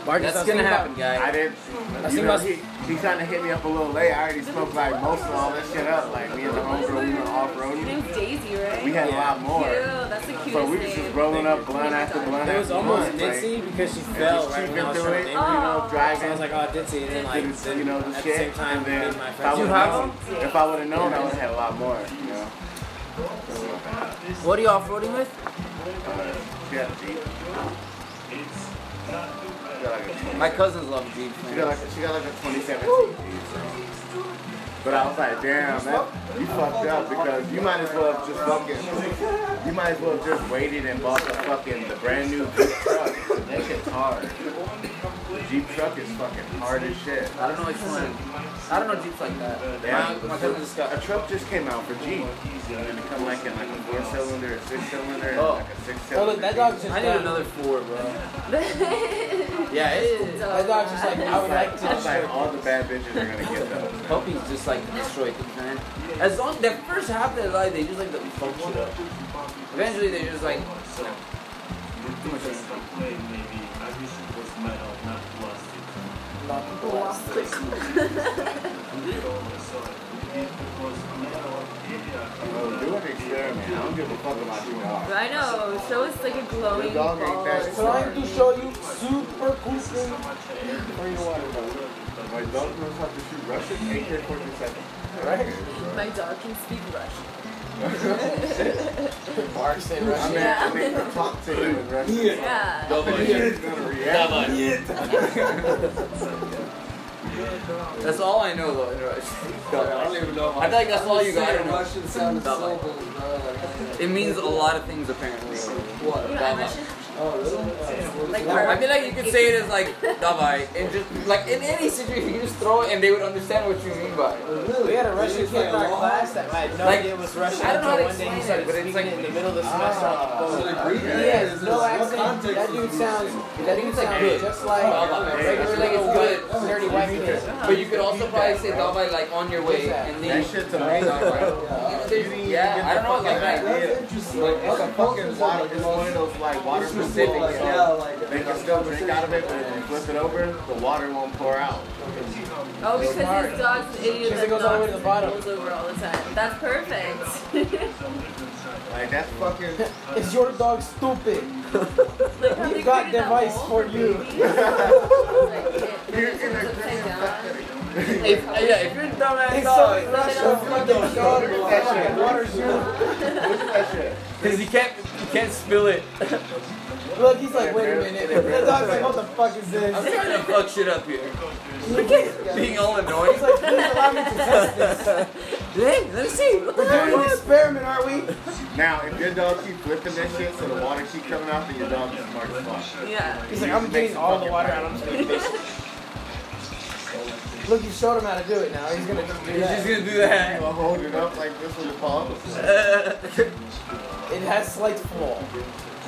Marcus, That's I gonna happen, about- guys. I didn't. I You think know, about- he, he trying to hit me up a little late. I already smoked like most of all that shit up. Like me and the homegirl, we went off Her roading. name's Daisy, right? We had a lot more. Cute. That's the cutest So we was just rolling up blunt after blunt It was almost blunt. like, because she and fell just right when I was trying to it, name you know, Oh. So. I was like, oh, ditzy, and then like, Didn't, then you know, the at the same time, and then me and my if I friends. Would've known, if I would have known, I would have had a lot more. You know. What are you off-roading with? Uh, she Jeep. Like a My cousins love Jeeps, She got like a, she got like a 2017 Jeep. So. But I was like, damn, man, you fucked up because you might as well have just fucking, you might as well have just waited and bought the fucking the brand new Jeep truck. That shit's hard. The Jeep truck is fucking hard as shit. I don't know which one. I don't know Jeeps like that. Yeah, My, my cousin just got. a truck just came out for Jeep. And it come like in like a four cylinder, a six cylinder, Oh. like a six Oh, cylinder. look, that dog just. I need another four, bro. Yeah, it is. That dog's just like, I would like to. It's like all the bad bitches are gonna get those. man. Puppies just like destroy things, man. As long the first half of their life, they just like to fuck shit up. Eventually, they just like. You know, I don't give a fuck about your dog. I know. Show us like a glowing The dog ain't ball. that. Trying to show you super cool thing. Or you know what? My dog knows how to shoot Russian AK-47. Right? My dog can speak Russian. Mark say Russian. Yeah. I mean, talk to him in Russian. Yeah. He's gonna react. That's all I know though. in Russian. I don't even know. I think that's all you gotta know. Russian sounded That so good, It means a lot of things apparently. what? You know, Russian. Oh, really? Like, I feel like you could say it as like davai and just like in any situation you just throw it and they would understand what you mean by it. We had a Russian kid in our class that had no Like, idea it was Russian I don't know how until to one day he explain started it, but it's speaking like- in the middle of the semester on the So phone. they breed He has no accent. That dude sounds. That dude like sounds good. just like Baba. a Hey, regular like it's good. white, nerdy white kid. But you could also probably say Daba like on your way and then That shit's amazing. Yeah, I don't know like that. It's a fucking water. It's one of those like water specific. Yeah, like They can still drink out of it, but if you flip it over, the water won't pour out. Oh, because his dog's an idiot that it goes all the way to the bottom. rolls over all the time. That's perfect. Like that's fucking. Is your dog stupid? like how they We got created that device for you. babies. like, it, You're it in a turns upside down. If, yeah, if you're a dumbass dog, so in Russia, fucking dog, fucking water shoe. because you can't you can't spill it. Look, he's like, wait a minute. The dog's like, what the fuck is this? I'm trying to fuck shit up here. Being all annoyed. He's like, please allow me to test this. Hey, let me see. What the We're doing an experiment, aren't we? Now, if your dog keep flipping that shit so the water keep coming out, then your dog is smart as fuck. Yeah. He's like, I'm getting all the water out. I'm just gonna fish. Look, you showed him how to do it now. He's gonna do that. He's just gonna do that. You hold it up like this with your palm. It has slight flaw.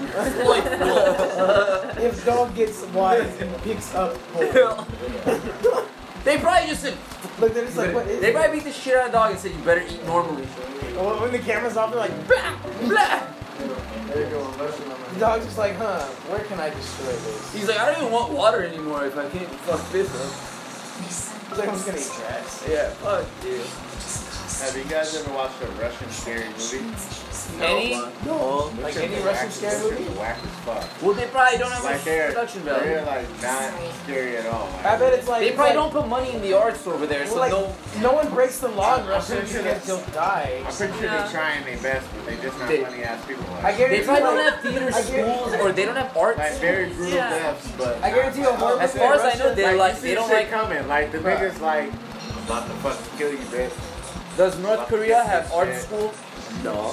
Like, whoa. If dog gets wise, and picks up more. they probably just said, Look, they're just like, what is they it? probably beat the shit out of the dog and said you better eat normally. When when the camera's off, they're like, Blah, blah. There you go, the dog's just like, huh, where can I destroy this? He's like, I don't even want water anymore if I can't fuck this up. He's like, I'm just gonna eat grass. Yeah, fuck you. Have you guys ever watched a Russian scary movie? Any? Uh, no. Like any Russian scary movie? Whack as fuck. Well, they probably don't have Like much they're, production they're value. like not scary at all. Like, I bet it's like They probably like, don't put money in the arts over there, so like, no. no one breaks the law in Russia pretty sure because they'll die. I'm pretty sure Yeah. they're trying their best, but they just not They- funny ass people. I Like, guarantee They probably like, don't have theater schools or they don't have arts. like very brutal Yeah. deaths, but I guarantee you a horror As far as I know, Russia- they like they don't like. coming. Like the Bruh. niggas like about to fucking kill you, bitch. Does North Korea have art Shit. school? No.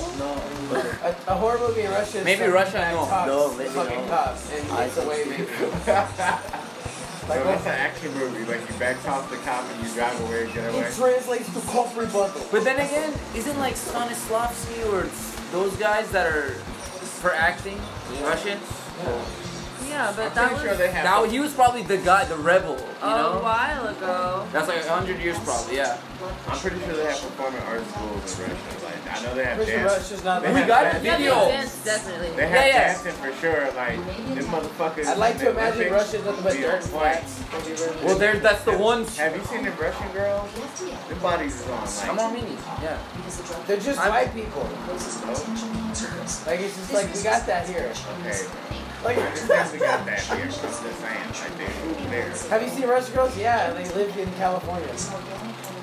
A, a horror movie in Russia is Maybe some Russia, bad no. cops, No, maybe fucking no. cops, and it's away, maybe. Like so that's an action movie. Like you back off the cop and you drive away and get away. It translates to cop rebuttal. But then again, isn't like Stanislavski or those guys that are for acting Russian? Yeah, but I'm that was sure they have. Now he was probably the guy, the rebel. You a know? while ago. That's like a hundred years probably. Yeah. I'm pretty sure they have performing arts schools in Russia. Like I know they have Pretty dance. Russia's not They We have got dance. a Yeah, video. they dance, definitely. They have Yeah, yeah. dancing for sure. Like them motherfuckers. I'd like to imagine Olympics Russia's nothing but be dirt and flats. Well, there. That's the one. Have you seen the Russian girls? Their bodies is on. Like, I'm Armenian. Yeah. They're just I'm- white people. Like it's just like we got that here. Okay. Like, I understand we got that here. I'm just saying. Like they moved have you seen Russian girls? Yeah, they live in California.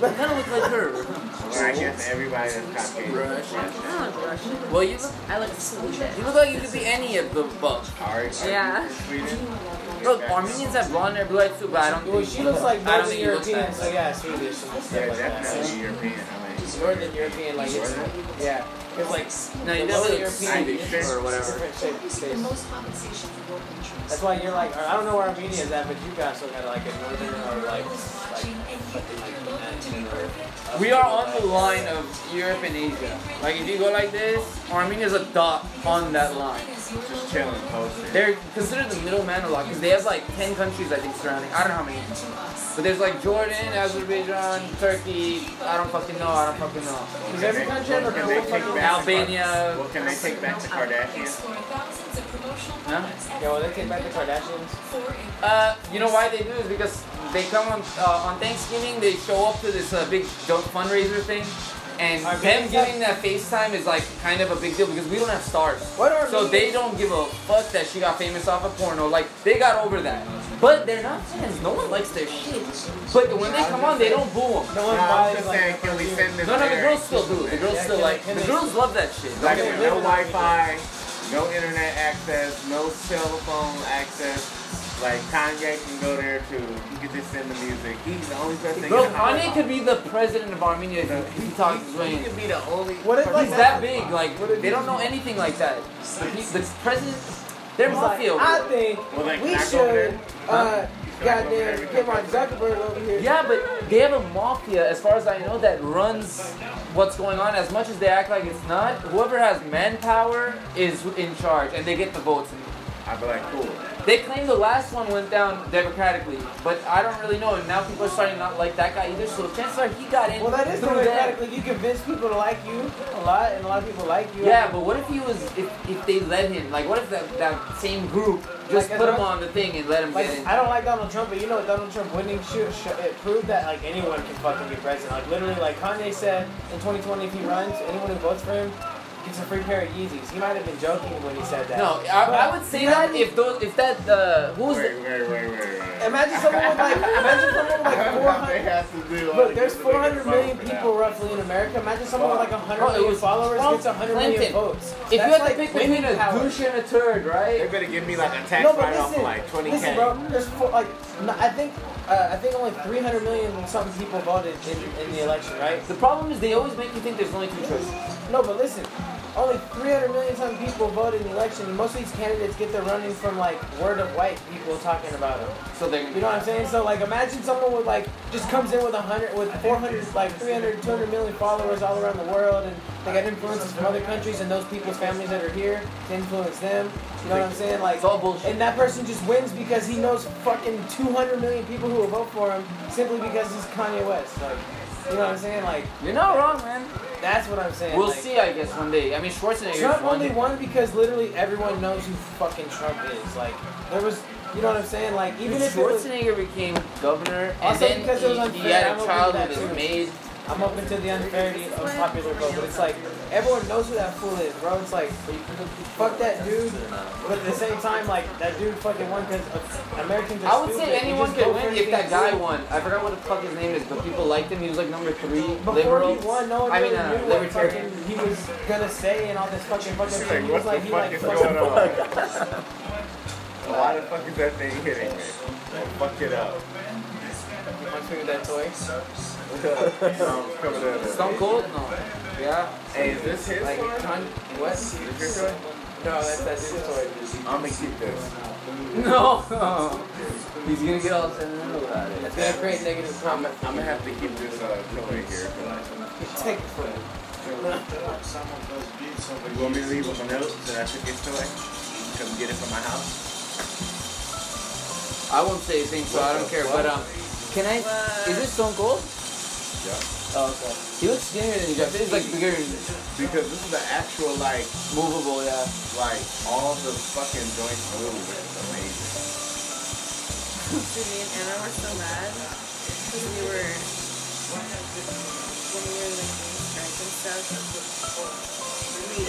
They kind of look like her. Well, I guess everybody that's Caucasian. is Russian. Russian. I don't look Russian. Well, you look. I look Swedish. You look like you could be any of the above. Are, are Yeah. you Sweden? Look, Armenians have blonde hair, blue eyes too, but I don't Well, she looks like I don't Northern think he looks European, so yeah, Swedish Yeah, like that. definitely European. I mean, Northern European, like it's yeah, it's like No, you the definitely Northern look European Swedish or whatever. different shape states. That's why you're like, I don't know where Armenia is at, but you guys still got like a northern or like like something like that. Or, We are on the line of Europe and Asia. Like if you go like this, Armenia is a dot on that line. Just chilling, posting. They're considered the middleman a lot because they have like 10 countries I think surrounding. I don't know how many. But there's like Jordan, Azerbaijan, Turkey. I don't fucking know. I don't fucking know. Does every country have a Can cool fucking Albania. Well, can they take back the Kardashians? Huh? Yeah, well, they take back the Kardashians. Uh, you know why they do is because they come on uh, on Thanksgiving. They show up to this uh, big fundraiser thing, and Are them getting that FaceTime is like kind of a big deal because we don't have stars. What are So they don't give a fuck that she got famous off of porno. Like they got over that. But they're not fans. No one likes their shit. But when they come on, they don't boo them. No No, one I'm buys just like saying, can we send this No, no, the girls still do. The girls Yeah, still like. can The girls love that shit. Like get me with live no in Wi-Fi, no internet access, no cell phone access. Like Kanye can go there too. He could just send the music. He's the only person. that Bro, Kanye could be the president of Armenia if he- if he talks his way. He could be the only. What if like He's that big. Like they don't know anything like that. The, pe- the president, they're He's like, mafia. I think Well, they we can I go should, there? uh, goddamn, get Mark Zuckerberg over here. Yeah, but they have a mafia, as far as I know, that runs what's going on. As much as they act like it's not, whoever has manpower is in charge, and they get the votes. I'd be like, cool. They claim the last one went down democratically, but I don't really know. And now people are starting to not like that guy either. So chances are he got in. Well, that is through them. democratically. You convince people to like you a lot, and a lot of people like you. Yeah, but what if he was if, if they let him? Like, what if that, that same group just Like, put him much- on the thing and let him Like, get in? I don't like Donald Trump, but you know what Donald Trump winning should, should it proved that like anyone can fucking be president. Like literally, like Kanye said in 2020, if he runs, anyone who votes for him gets a free pair of Yeezys. He might have been joking when he said that. No, I, I would say that if those if that uh, who was Wait, the, wait, wait, wait, wait. Imagine someone with like, imagine someone with like 400. have to do. Look, there's 400 million people roughly in America. Imagine someone with like 100 Oh, it million was followers Trump, gets 100 million Clinton. votes. if you That's had to like pick winning between a power. douche and a turd, right? They right? better give me like a tax No, write-off listen, for like 20k. listen, bro. There's four, like, no, I think, uh, I think only 300 million something people voted in, in the election, right? The problem is they always make you think there's only two choices. No, but listen, only 300 million something people voted in the election, and most of these candidates get their running from like word of white people talking about them. So they You know what I'm saying? So like, imagine someone with like just comes in with 100, with 400, like 300, 200 million followers all around the world, and they got influences from other countries and those people's families that are here to influence them. You know what I'm saying? Like, It's all bullshit. and that person just wins because he knows fucking 200 million people who will vote for him simply because he's Kanye West. Like, you know what I'm saying? Like, You're not wrong, man. that's what I'm saying. We'll like, see, I guess, one day. I mean, Schwarzenegger Trump won. only won because literally everyone knows who fucking Trump is. Like, there was, you know what I'm saying? Like, even if it was, Schwarzenegger became governor, and Also then because it was he, he had I'm a child that with his maid. I'm open to the unfairity of popular vote, but it's like everyone knows who that fool is, bro. It's like fuck that dude, but at the same time, like that dude fucking won because Americans are I would stupid. say anyone could win if that guy cool. won. I forgot what the fuck his name is, but people liked him. He was like number three, Before liberal. he won, no one I mean, really uh, knew what libertarian. fucking he was gonna say and all this fucking fucking She's shit. like, He was what like, the he fuck like is fucking going on? Why the fuck is that thing hitting me? Oh, fuck it up. Punch me with that toy. Um, coming. Stone Cold? No. Yeah. Hey, is this his Like, toy? con- what? Is this your toy? No, that's that's his toy. I'm gonna keep this. No. He's gonna get all sentimental about it. It's gonna create negative comments. I'm gonna have to keep this uh, toy here. for Take the foot. You want me to leave him a note that I took his toy? Come get it from my house? I won't say a thing, so I don't care. But um, can I? Is this Stone Cold? Yeah. Oh, okay. He looks skinnier than you, Jeff. He's like bigger, and Because this is the actual, like, movable. Yeah. like, all the fucking joints move. It's amazing. Dude, me and Anna were so mad because we were when we were like doing strike and stuff. We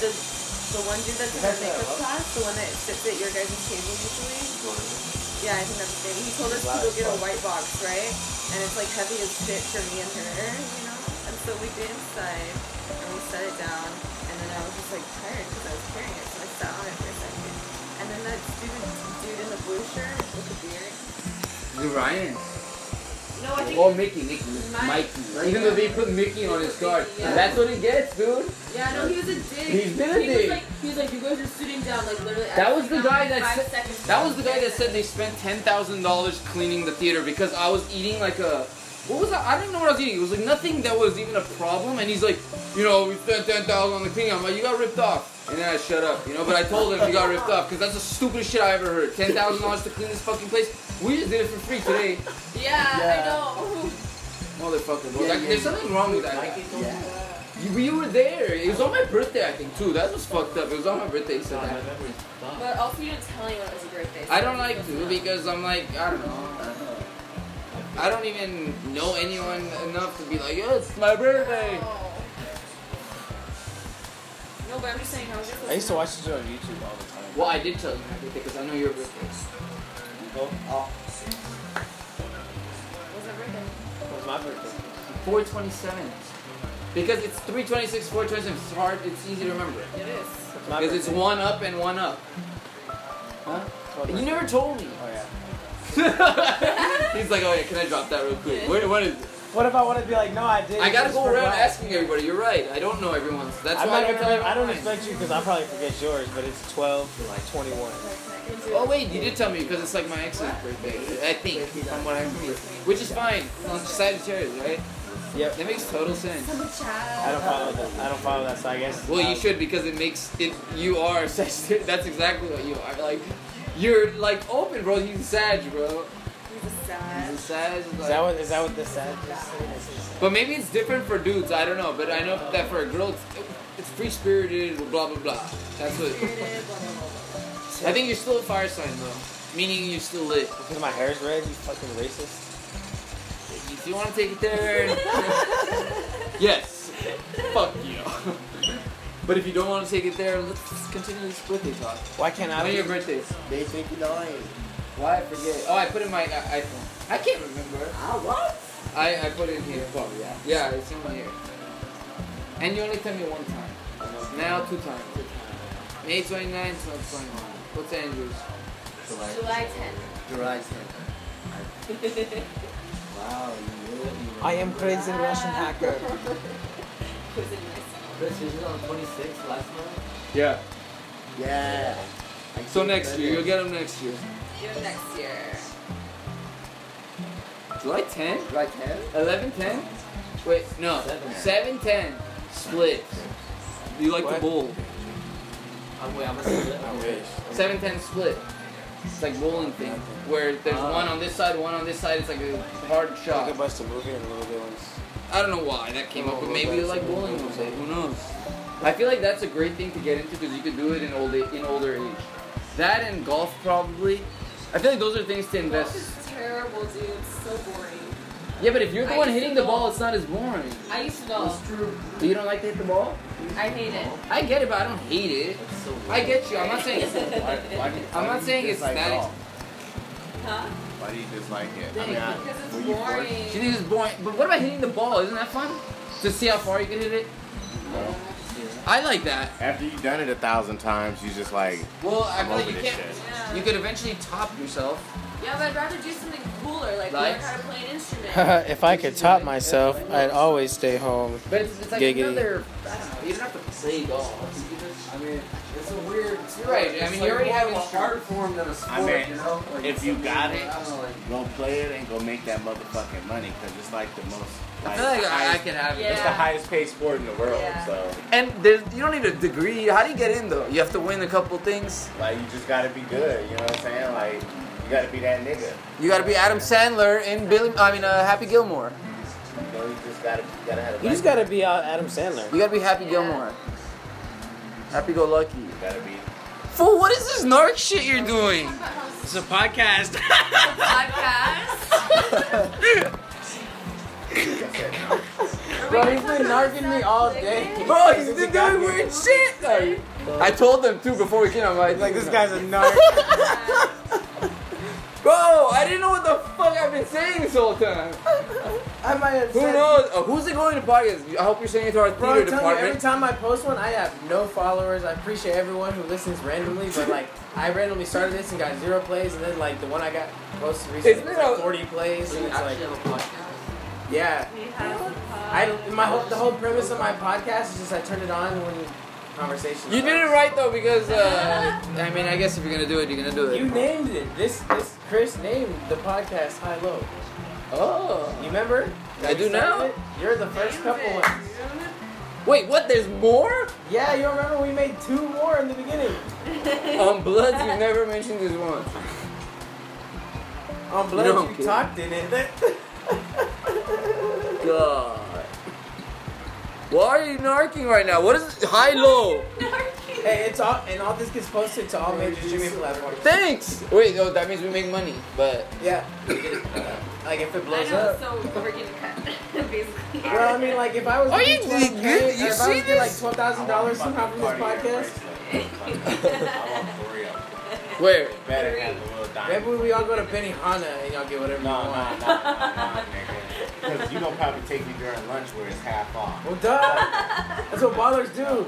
the the one dude that's in our makeup class, the one that sits at your guys' table usually. Yeah, I think that's the thing. He told us to go get a white box, right? And it's like heavy as shit for me and her, you know. And so we get inside and we set it down, and then I was just like tired because I was carrying it, so I sat on it for a second. And then that stupid dude in the blue shirt with the beard. The Ryan. No, I think. Or Mickey, Mickey, Mike. Mikey. Even though they put Mickey on his card, Yeah. that's what he gets, dude. Yeah, no, he was a dick. He's been a he dick. Was like, he was like, you guys are sitting down, like literally. That was the guy that said, that was the guy that said they spent ten thousand dollars cleaning the theater because I was eating like a what was that? I don't even know what I was eating. It was like nothing that was even a problem. And he's like, you know, we spent ten thousand on the cleaning. I'm like, you got ripped off. And then I shut up, you know. But I told him he got ripped off because that's the stupidest shit I ever heard. Ten thousand dollars to clean this fucking place. We just did it for free today, Yeah, I know. motherfucker. Bro. Like, there's something wrong with that. guy. You, you were there. It was on my birthday, I think, too. That was fucked up. It was on my birthday. He said that. But also, you didn't tell anyone it was your birthday. so I don't like to because I'm like I don't know. I don't even know anyone enough to be like, oh, it's my birthday. No, but I'm just saying, how was your I used to watch this on YouTube all the time. Well, I did tell you oh. Oh. my birthday because I know your birthday. Oh, Was that birthday? it my birthday. 427. Because it's 326, 427. It's hard. It's easy to remember. It is. Because it's one up and one up. Huh? It's You never told me. Oh yeah. He's like, oh yeah, can I drop that real quick? What, what is it? What if I want to be like, no, I did. I gotta go around forgot. asking everybody. You're right. I don't know everyone's. That's I'm why I don't gonna, tell I don't mine. expect you because I'll probably forget yours, but it's 12 to 21. Oh wait, you did tell me because it's like my ex's birthday. I think from what I remember, which is fine. It's Sagittarius, right? Yep. That makes total sense. I don't follow that. I don't follow that, so I guess. Well, you should because it makes it. You are Sagittarius. That's exactly what you are. Like, you're like open, bro. He's a Sag, bro. He's a sad. He's a Sag. Is that what is that what this sad but maybe it's different for dudes. I don't know. But I know that for a girl, it's, it's free spirited. Blah blah blah. That's what. I think you're still a fire sign though, meaning you're still lit. Because my hair's red, you fucking racist. If you want to take it there, yes. Fuck you. but if you don't want to take it there, let's continue this birthday talk. Why can't I? When are your birthdays? May 29. Why I forget? Oh, I put in my uh, iPhone. I can't remember. Ah, what? I, I put it in here. Oh, yeah. Yeah, it's in my ear. And you only tell me one time. Now two times. May 29, 2021. What's Andrew's? July July 10th. July 10th. Wow, you really I am crazy Russian hacker. Was it nice? Chris, this is on 26 last month. Yeah. Yeah. So next year, you'll get them next year. Do it next year. July 10? July 10th? 11 10? Wait, no. Seven. 7 10. Split. You like What? the bowl. I'm wait, I'm gonna split. I wish. 7 10 split. It's like bowling thing. Where there's Ah. one on this side, one on this side. It's like a hard Like shot. a bust a movie and little good ones. I don't know why that came up, but Oh, maybe you like bowling good one day. Who knows? I feel like that's a great thing to get into because you could do it in old in older age. That and golf probably. I feel like those are things to Golf invest. is terrible, dude. It's so boring. Yeah, but if you're the I one hitting the ball, it's not as boring. I used to golf. You don't like to hit the ball? I hate it. I get it, but I don't hate it. It's so I get you. I'm not saying it's. Why, why, do- I'm not saying it's dislike that golf? Huh? Why do you dislike it? I mean, I, Because it's were you forced? boring. She thinks it's boring. But what about hitting the ball? Isn't that fun? To see how far you can hit it? I like that. After you've done it a thousand times, you just like, Well, I I'm feel like you can't. Yeah. You could eventually top yourself. Yeah, but I'd rather do something cooler, like, Like? learn how to play an instrument. if I could top myself, I'd always stay home. But it's, it's like Giggity. another. I don't know. You don't have to play golf. You can just- I mean, it's a weird. You're right. I mean, like you already more have a instruments. art form than a sport. I mean, you know? Like, if you got it, I don't know, like. go play it and go make that motherfucking money because it's like the most. I feel like the I, I can have it. Yeah. It's the highest paid sport in the world, Yeah. so And there's, you don't need a degree. How do you get in though? You have to win a couple things. like you just gotta be good. You know what I'm saying? Like you gotta be that nigga. You got to be Adam Sandler in Billy. I mean, uh, Happy Gilmore. You know, you just gotta, you gotta have. a You just gotta be uh, Adam Sandler. You got to be Happy Yeah. Gilmore. Happy Go Lucky. You gotta be. Fool, what is this narc shit you're doing? It's a podcast. Podcast. Bro, he's been narking me all day. Bro, he's been doing weird shit. Like, I told them too before we came. I'm like, Like this guy's a narc. Bro, I didn't know what the fuck I've been saying this whole time. I might have Who said- knows? Uh, who's it going to podcast? I hope you're saying it to our Bro, theater I'm telling you, every time I post one, I have no followers. I appreciate everyone who listens randomly, but like, I randomly started this and got zero plays, and then like the one I got posted recently It's was been like a- 40 plays, So and it's like, actually have a podcast? yeah. We have a I pod. my whole the whole premise of my podcast is just I turn it on when conversation. You did it right though because uh, I mean I guess if you're gonna do it, you're gonna do it. You named it. This this Chris named the podcast High Low. Oh. You remember? I do You now. it? You're the first Named couple it. ones. Wait, what? There's more? Yeah, you remember we made two more in the beginning. On Bloods, you never mentioned this one. On Blood, No, you kidding. talked in it. God. Why are you narking right now? What is high low? hey, it's all and all this gets posted to all major streaming platforms. Thanks. Wait, no, that means we make money, but Yeah. like if it I blows know, up. so we're getting cut, basically. Well, I mean, like if I was Are to you get doing 12K, good? You if I was see to get like this? twelve thousand dollars somehow from this podcast, where? Better have a little dime. maybe we all go to Benihana and y'all get whatever No, you no, want. no, no, no, nigga. Because you gonna probably take me during lunch where it's half off. Well, duh. That's what ballers do.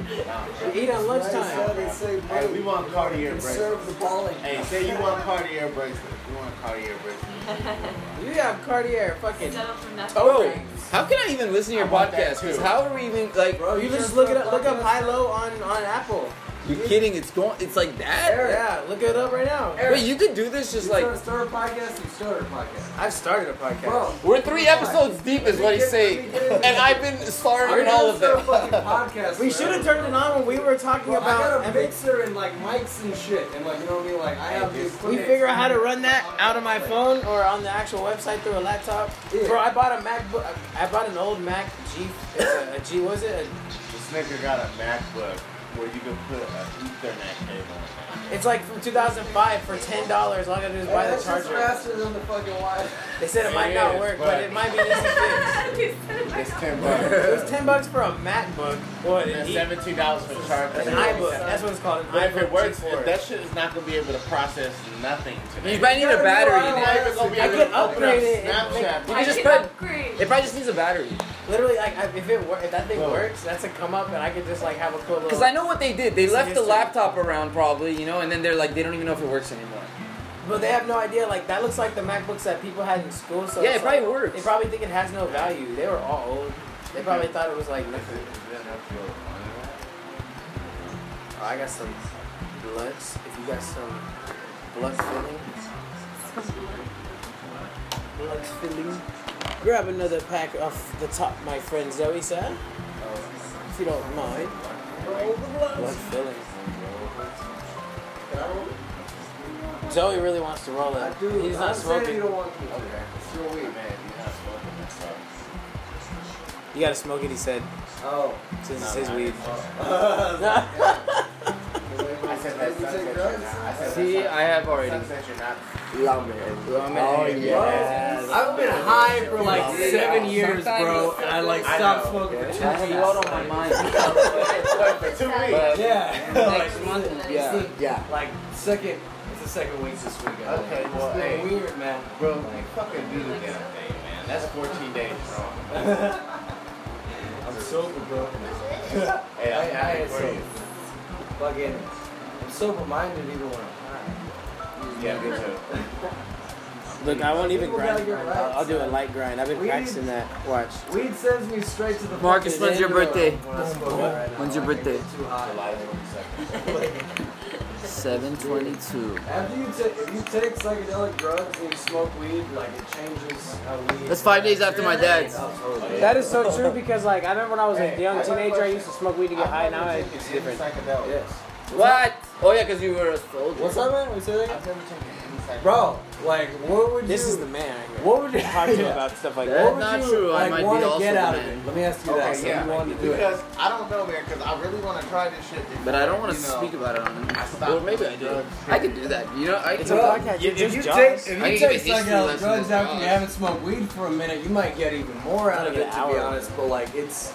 They eat on lunchtime. They say, Hey, we want Cartier bracelets. conserve the balling. Hey, say you want Cartier bracelets. You want Cartier bracelets. You have Cartier fucking Settle for nothing. toe Bro, rings. how can I even listen to your I want that podcast? Because how are we even like? Bro, you just look it up. Look up high low on on Apple. You kidding? It's going. It's like that. Yeah, look it up right now. Wait, you could do this just You like. start, start a podcast, you start a podcast. I've started a podcast. Bro, We're three episodes deep, is what he's saying, and I've been starring in all of Start them. podcast. we should have turned it on when we were talking Bro, I about. got a mixer and like mics and shit, and like you know what I mean. Like I have the we figure out how to run that out of my phone or on the actual website through a laptop. Yeah. Bro, I bought a MacBook. I bought an old Mac G. It's a, a G. Was it? This nigga got a MacBook where you can put an Ethernet cable it's like from 2005 for ten dollars. All I gotta do is buy the That's charger. faster than the fucking wire. They said it might It not work, but but- it might be easy fix. It's 10 It bucks. was ten bucks for a MacBook. What? And e- $17 for the charger. an iBook. That's what it's called. An But if it works, G4. if that shit is not gonna be able to process nothing today. You might need a battery in You're it. not even gonna be I able could to upgrade it and Snapchat. You I can just can put. It probably just needs a battery. Literally, like if it wor- if that thing Whoa. works, that's a come up, and I could just like have a cool little. Because I know what they did. They It's left the laptop around probably, you know, and then they're like, they don't even know if it works anymore. But they have no idea. Like that looks like the MacBooks that people had in school. So Yeah, it probably like- works. They probably think it has no value. They were all old. They probably thought it was like. nothing. Oh, I got some bloods. If you got some blunt filling, blunt filling. Grab another pack off the top, my friend Zoe said. If you don't mind. Blunt filling. Zoe really wants to roll it. Dude, He's not I'm smoking. You don't want to. Okay. It's your weed, man. You're not smoking. That's all. You gotta smoke it, he said, Oh. since it's No, his no, weed. I said that sunset drugs? I said See, I have already. sunset you're not. Oh, yes. I've been high for like seven years, bro, and I like I stopped know. smoking for two weeks. on my mind. For two weeks. Yeah. Next month, yeah. Yeah. Like second. It's the second week this week. I Okay, think. well, been hey. weird, man. Bro, like fucking do the damn thing, man. That's 14 days wrong. I'm sober, bro. Hey, I- I'm happy I- for so- you. Fucking, I'm sober minded even when I'm Yeah, me too. Look, I won't even People grind. I'll, right, I'll do a light grind. I've been We- practicing that. Watch. Weed sends me straight to the Marcus, when's your end of the- birthday? when I smoke it right now. When's your birthday? Too high. July 22nd. 722. After you take, if you take psychedelic drugs and you smoke weed, like it changes how weed. That's five days after my dad's. That is so true because, like, I remember when I was a young teenager, I used to smoke weed to get high. Now it's different. Psychedelic. Yes. What? Oh yeah, because you were a soldier. What's up, man? We say that? I've never taken. Bro, like, what would you? This is the man. right here. What would you Talk to Yeah. about stuff like That- that. What would not you, true. I might be want to also get the out of man. it? Let me ask you Okay, that. So yeah. you want to do it? Because I don't know, man. Because I really want to try this shit. Before, But I don't want to you know, speak about it on. I stopped Or maybe I do. I could do that. You know, I It's can. a Well, podcast. if You you just take, jaws. if I you can take give a psychedelic drugs after you haven't smoked weed for a minute, you might get even more out of it, to be honest. But like, it's,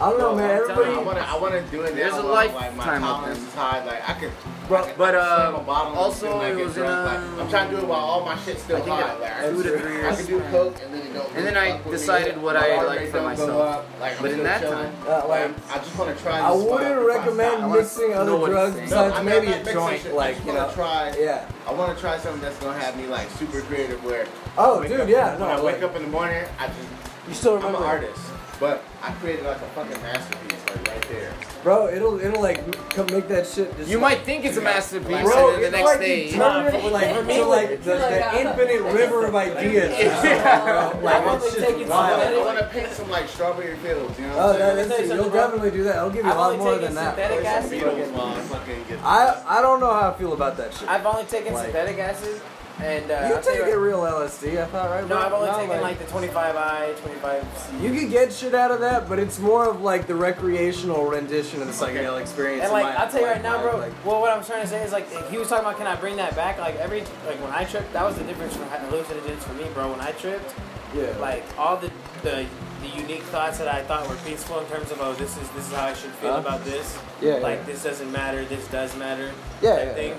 I don't know, man. I'm you, I want to. I want to do it now. There's a while, like my lifetime of tolerance is high. Like I could. Bro, I could but, uh, a bottle also still it was in, drunk. uh, Like, I'm trying to do it while all my shit's still I high. it- Like, I two can to do- three I years can do time. coke and then it don't. And then I fuck with me. decided what I like for myself. Like, But in that chilling. time- Uh, like, I just want to try. I wouldn't spot. If I recommend I mixing other drugs he's besides I maybe I'm a not joint, shit. I like you know. Try. Yeah. I want to try something that's gonna have me like super creative. Where Oh, I wake dude, up- yeah, When no, I wake up in the morning, I just You still remember? I'm remember? an artist, but I created like a fucking masterpiece, like right there. Bro, it'll it'll like come make that shit. Just You like, might think it's a masterpiece, Bro, and then the next like day. you it like for me, to like the, the infinite river of ideas. Yeah. Bro, like I'm it's only just taking wild. I want to paint some like strawberry fields, you know. Oh, what I'm that, saying? that's, you'll definitely do that. I'll give you a I've lot more than that. synthetic acid. Beatles, man. Fucking get- I I don't know how I feel about that shit. I've only taken Like- synthetic acid, and uh, You take a real LSD, I thought, right? No? I've only No, taken like the 25i, 25c. You could get shit out of that, but it's more of like the recreational rendition of the psychedelic experience. And like my- I'll tell you right now, bro. like- well, what I'm trying to say is like he was talking about, can I bring that back? Like every like when I tripped, that was the difference from hallucinogens for me, bro. When I tripped, yeah, like all the the the unique thoughts that I thought were peaceful in terms of oh this is this is how I should feel Huh? about this. yeah, Like yeah. this doesn't matter, this does matter. Yeah, yeah, thing.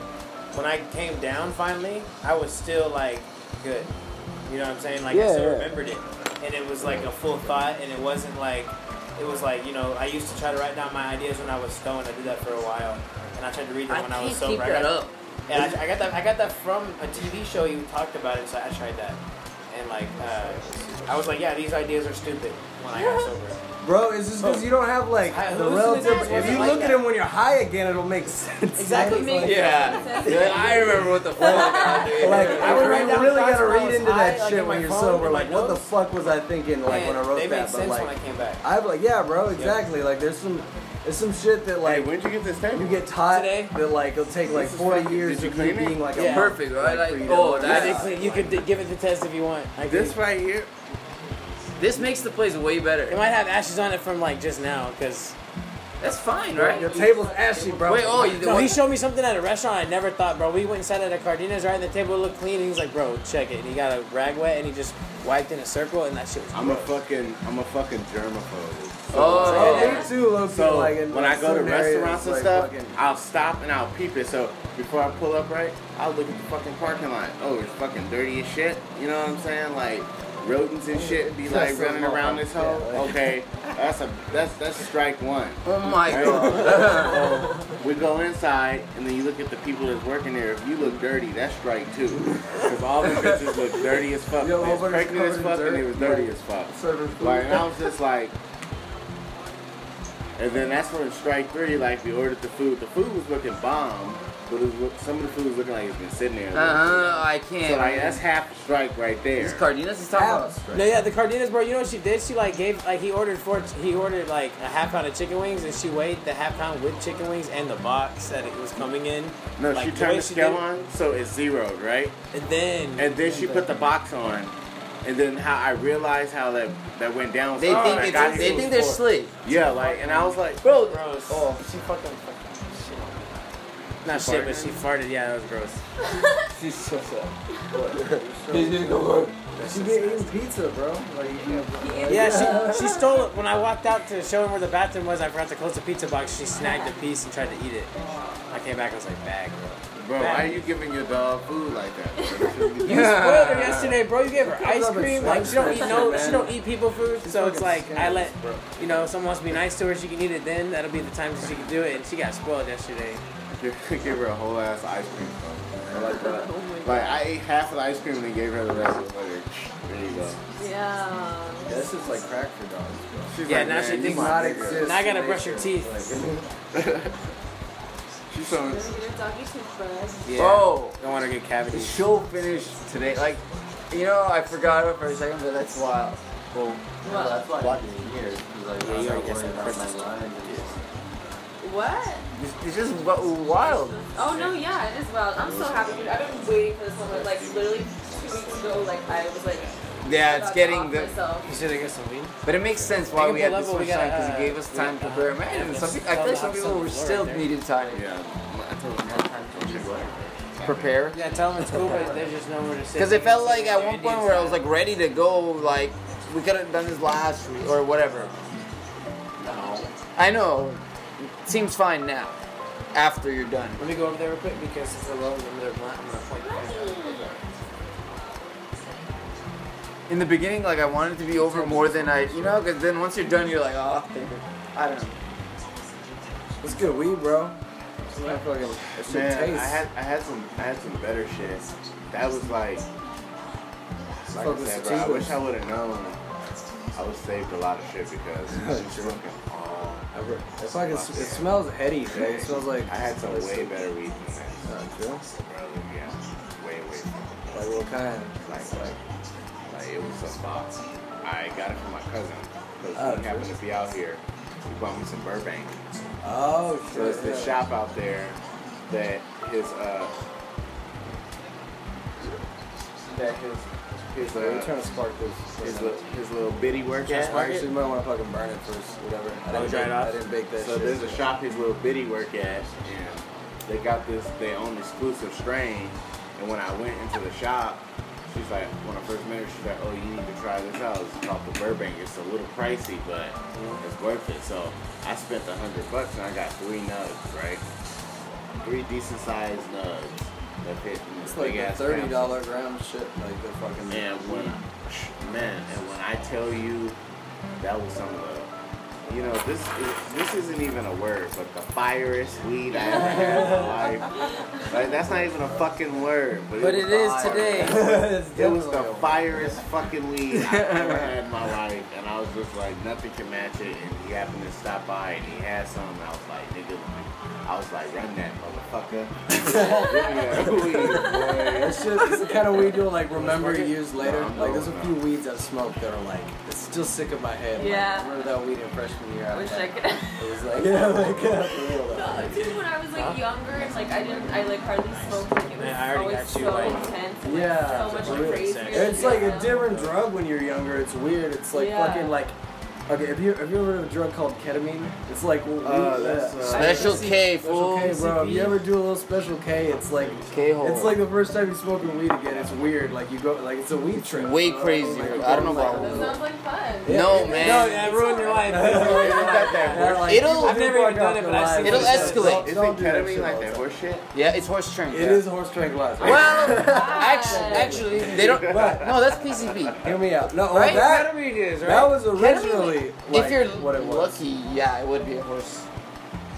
When I came down finally, I was still like good. You know what I'm saying? Like I still yeah. remembered it. and it was like a full thought, and it wasn't like it was like you know I used to try to write down my ideas when I was stoned. I did that for a while, and I tried to read them I when I was can't sober. keep I got, that up. And I, I got that I got that from a TV show you talked about it, so I tried that, and like uh, I was like, yeah, these ideas are stupid when I got sober. Bro, it's just because you don't have like I- the relative. If you like look at that? him when you're high again, it'll make sense. Exactly. Like, Yeah. Yeah, I remember what the fuck. I. Like, I would I write down really gotta read into high, that like, shit in when you're sober. Like, what the fuck was I thinking? Like when I wrote they that, made but sense like, when I came back. I'm like, yeah, bro, exactly. Like, there's some, there's some shit that Hey, like when'd you get this tape? you get taught Today? that like it'll take like This 40 years did you of you it? being like a Yeah. monk, Perfect, right? like, for Like, you to oh, learn that that. is- You could d- give it the test if you want. I This could- right here. This makes the place way better. It might have ashes on it from like just now, cause That's fine, right? Your table's ashy, bro. Wait, oh, you no, he showed me something at a restaurant I never thought, bro. We went and sat at a Cardenas, right, and the table looked clean, and he's like, bro, check it. And he got a rag wet, and he just wiped in a circle, and that shit was. I'm a fucking, I'm a fucking germaphobe. Oh, Oh, yeah. me too, low key. So like, in, when like, I go to restaurants and like, stuff, fucking- I'll stop and I'll peep it. So before I pull up, right, I'll look at the fucking parking lot. Oh, it's fucking dirty as shit. You know what I'm saying? Like rodents and shit be like That's running around this yeah, hole. like- Okay, that's a that's that's strike one. Oh my Right? god. We go inside and then you look at the people that's working there. If you look dirty, that's strike two. Because all the bitches look dirty as fuck. Yo, They was pregnant as fuck and dirt, they was dirty like, as fuck. serving food. Like, and I was just like, and then that's when strike three, like we ordered the food. The food was looking bomb, but it was, some of the food was looking like it's been sitting there. Uh huh. I can't. So like that's half a strike right This there. Cardenas is talking about. Half. No, yeah, the Cardenas, bro. You know what she did? She like gave like he ordered four. He ordered like a half pound of chicken wings, and she weighed the half pound with chicken wings and the box that it was coming in. No, like, she the turned way the she scale did- on, so it's zeroed, right? and then And then she put the box on, and then how I realized how that that went down. They when think I it's, they think they're slick. Yeah, like, and I was like, Bro, gross. Oh. she fucking fucking shit. Not shit, but she farted. Yeah, that was gross. she's so sad. You get eating pizza, bro. Like, you can't, Yeah, she she stole it when I walked out to show him where the bathroom was. I forgot to close the pizza box. She snagged a piece and tried to eat it. I came back. I was like, bag, bro. Bro, why are you giving your dog food like that? You spoiled her yesterday, bro. You gave her ice cream. Like she don't eat no, she don't eat people food. So it's like I let, you know, if someone wants to be nice to her, she can eat it. Then that'll be the time she can do it. And she got spoiled yesterday. Give her a whole ass ice cream cone. I like that. Oh like I ate half of the ice cream and then gave her the rest of it. Like, there you go. Yeah. This is like crack for dogs, bro. She's Yeah, like, now man, she you thinks- Not exist. Now I gotta in brush your nature. teeth. Like, She's so. Your doggy toothbrush. Yeah. Oh. Don't want to get The cavities. show finished today. Like, you know, I forgot it for a second, but that's wild. Well, What? that's why I didn't. Like, Yeah, you already got some Christmas. What? it's, it's just wild. Oh no, yeah, it is wild. I'm so happy. I've been waiting for this moment. Like literally two weeks ago, like I was like. Yeah, it's getting the. Myself. You should have got some weed. But it makes sense why we had the this much time because it uh, gave us time to uh, prepare. Man, yeah, some, just I feel like some people were still right needed time Yeah. I told her. prepare. Yeah, tell them it's cool, but there's just nowhere to sit. Because it felt like at one point where I was like ready to go, like we could have done this last week or whatever. no. I know. Seems fine now. After you're done. Let me go over there real quick because it's a low limiter blunt. I'm gonna point In the beginning, like I wanted to be over more than I, you know, because then once you're done, you're like, oh, I don't know. It's good weed, bro. I feel like it, Man, taste. I had I had some I had some better shit. That was like like I said, bro. I wish I would have known. I would saved a lot of shit because I was looking all. It's like it's, it smells heady, bro. It smells like I had some way better weed than this. Uh, yeah, way way. Like what kind? Like like like it was some box. I got it from my cousin because Oh, he happened to be out here. He bought me some Burbank. Oh So it's this shop out there that his uh that his his uh trying to spark this? his little, his little bitty work at. Actually, you might want to fucking burn it first. Whatever. I didn't, bake, off? I didn't bake that So shit. there's a shop his little bitty work at, and they got this their own exclusive strain. And when I went into the shop, she's like, when I first met her, she's like, oh, you need to try this out. It's called the Burbank. It's a little pricey, but mm-hmm. it's worth it. So I spent a hundred bucks and I got three nugs, right? Three decent sized nugs. That fit It's like ass thirty dollar gram shit. Like the fucking. And when, man, and when I tell you that was some of the, you know, this is, this isn't even a word, but the firest weed I ever had in my life. Like that's not even a fucking word, but, But it, it is today. it was the firest fucking weed I ever had in my life, and I was just like, nothing can match it. And he happened to stop by, and he had some, and I was like, nigga, I was like, run that motherfucker. Give weed, boy. It's just it's the kind of weed you'll like remember years later. No, Like there's a few weeds I've smoked that are like it's still sick in my head. Like, Yeah. I remember that weed in freshman year. I Wish. I could. It was like yeah, like uh, for real though. No, dude, when I was like younger it's like I didn't, I like hardly smoked. Like it was Man, I already always got so like- intense. And, like, Yeah, so much for real. crazier. It's like a different drug when you're younger. It's weird. It's like Yeah. fucking like. Okay, have you have you ever heard of a drug called ketamine? It's like weed, Uh, that's, uh, Special K, Special. K, bro. If you ever do a little special K, it's like K-hole. it's like the first time you're smoking weed again. It's weird. Like you go like it's a weed trip. Way Like, crazier. you I don't know like, about That sounds like fun. No, man. No, that ruined your life. Yeah, like, It'll- I've never even done it, but I've seen. It'll it. escalate. Don't- Isn't don't do that ketamine like that horse shit? Yeah, it's horse trained. It is horse tranquilizer. Well, actually, actually, they don't. No, that's PCP. Hear me out. No, that Ketamine is, right? that was Ketamine, originally like, if you're what it was. lucky, yeah, it would be a horse.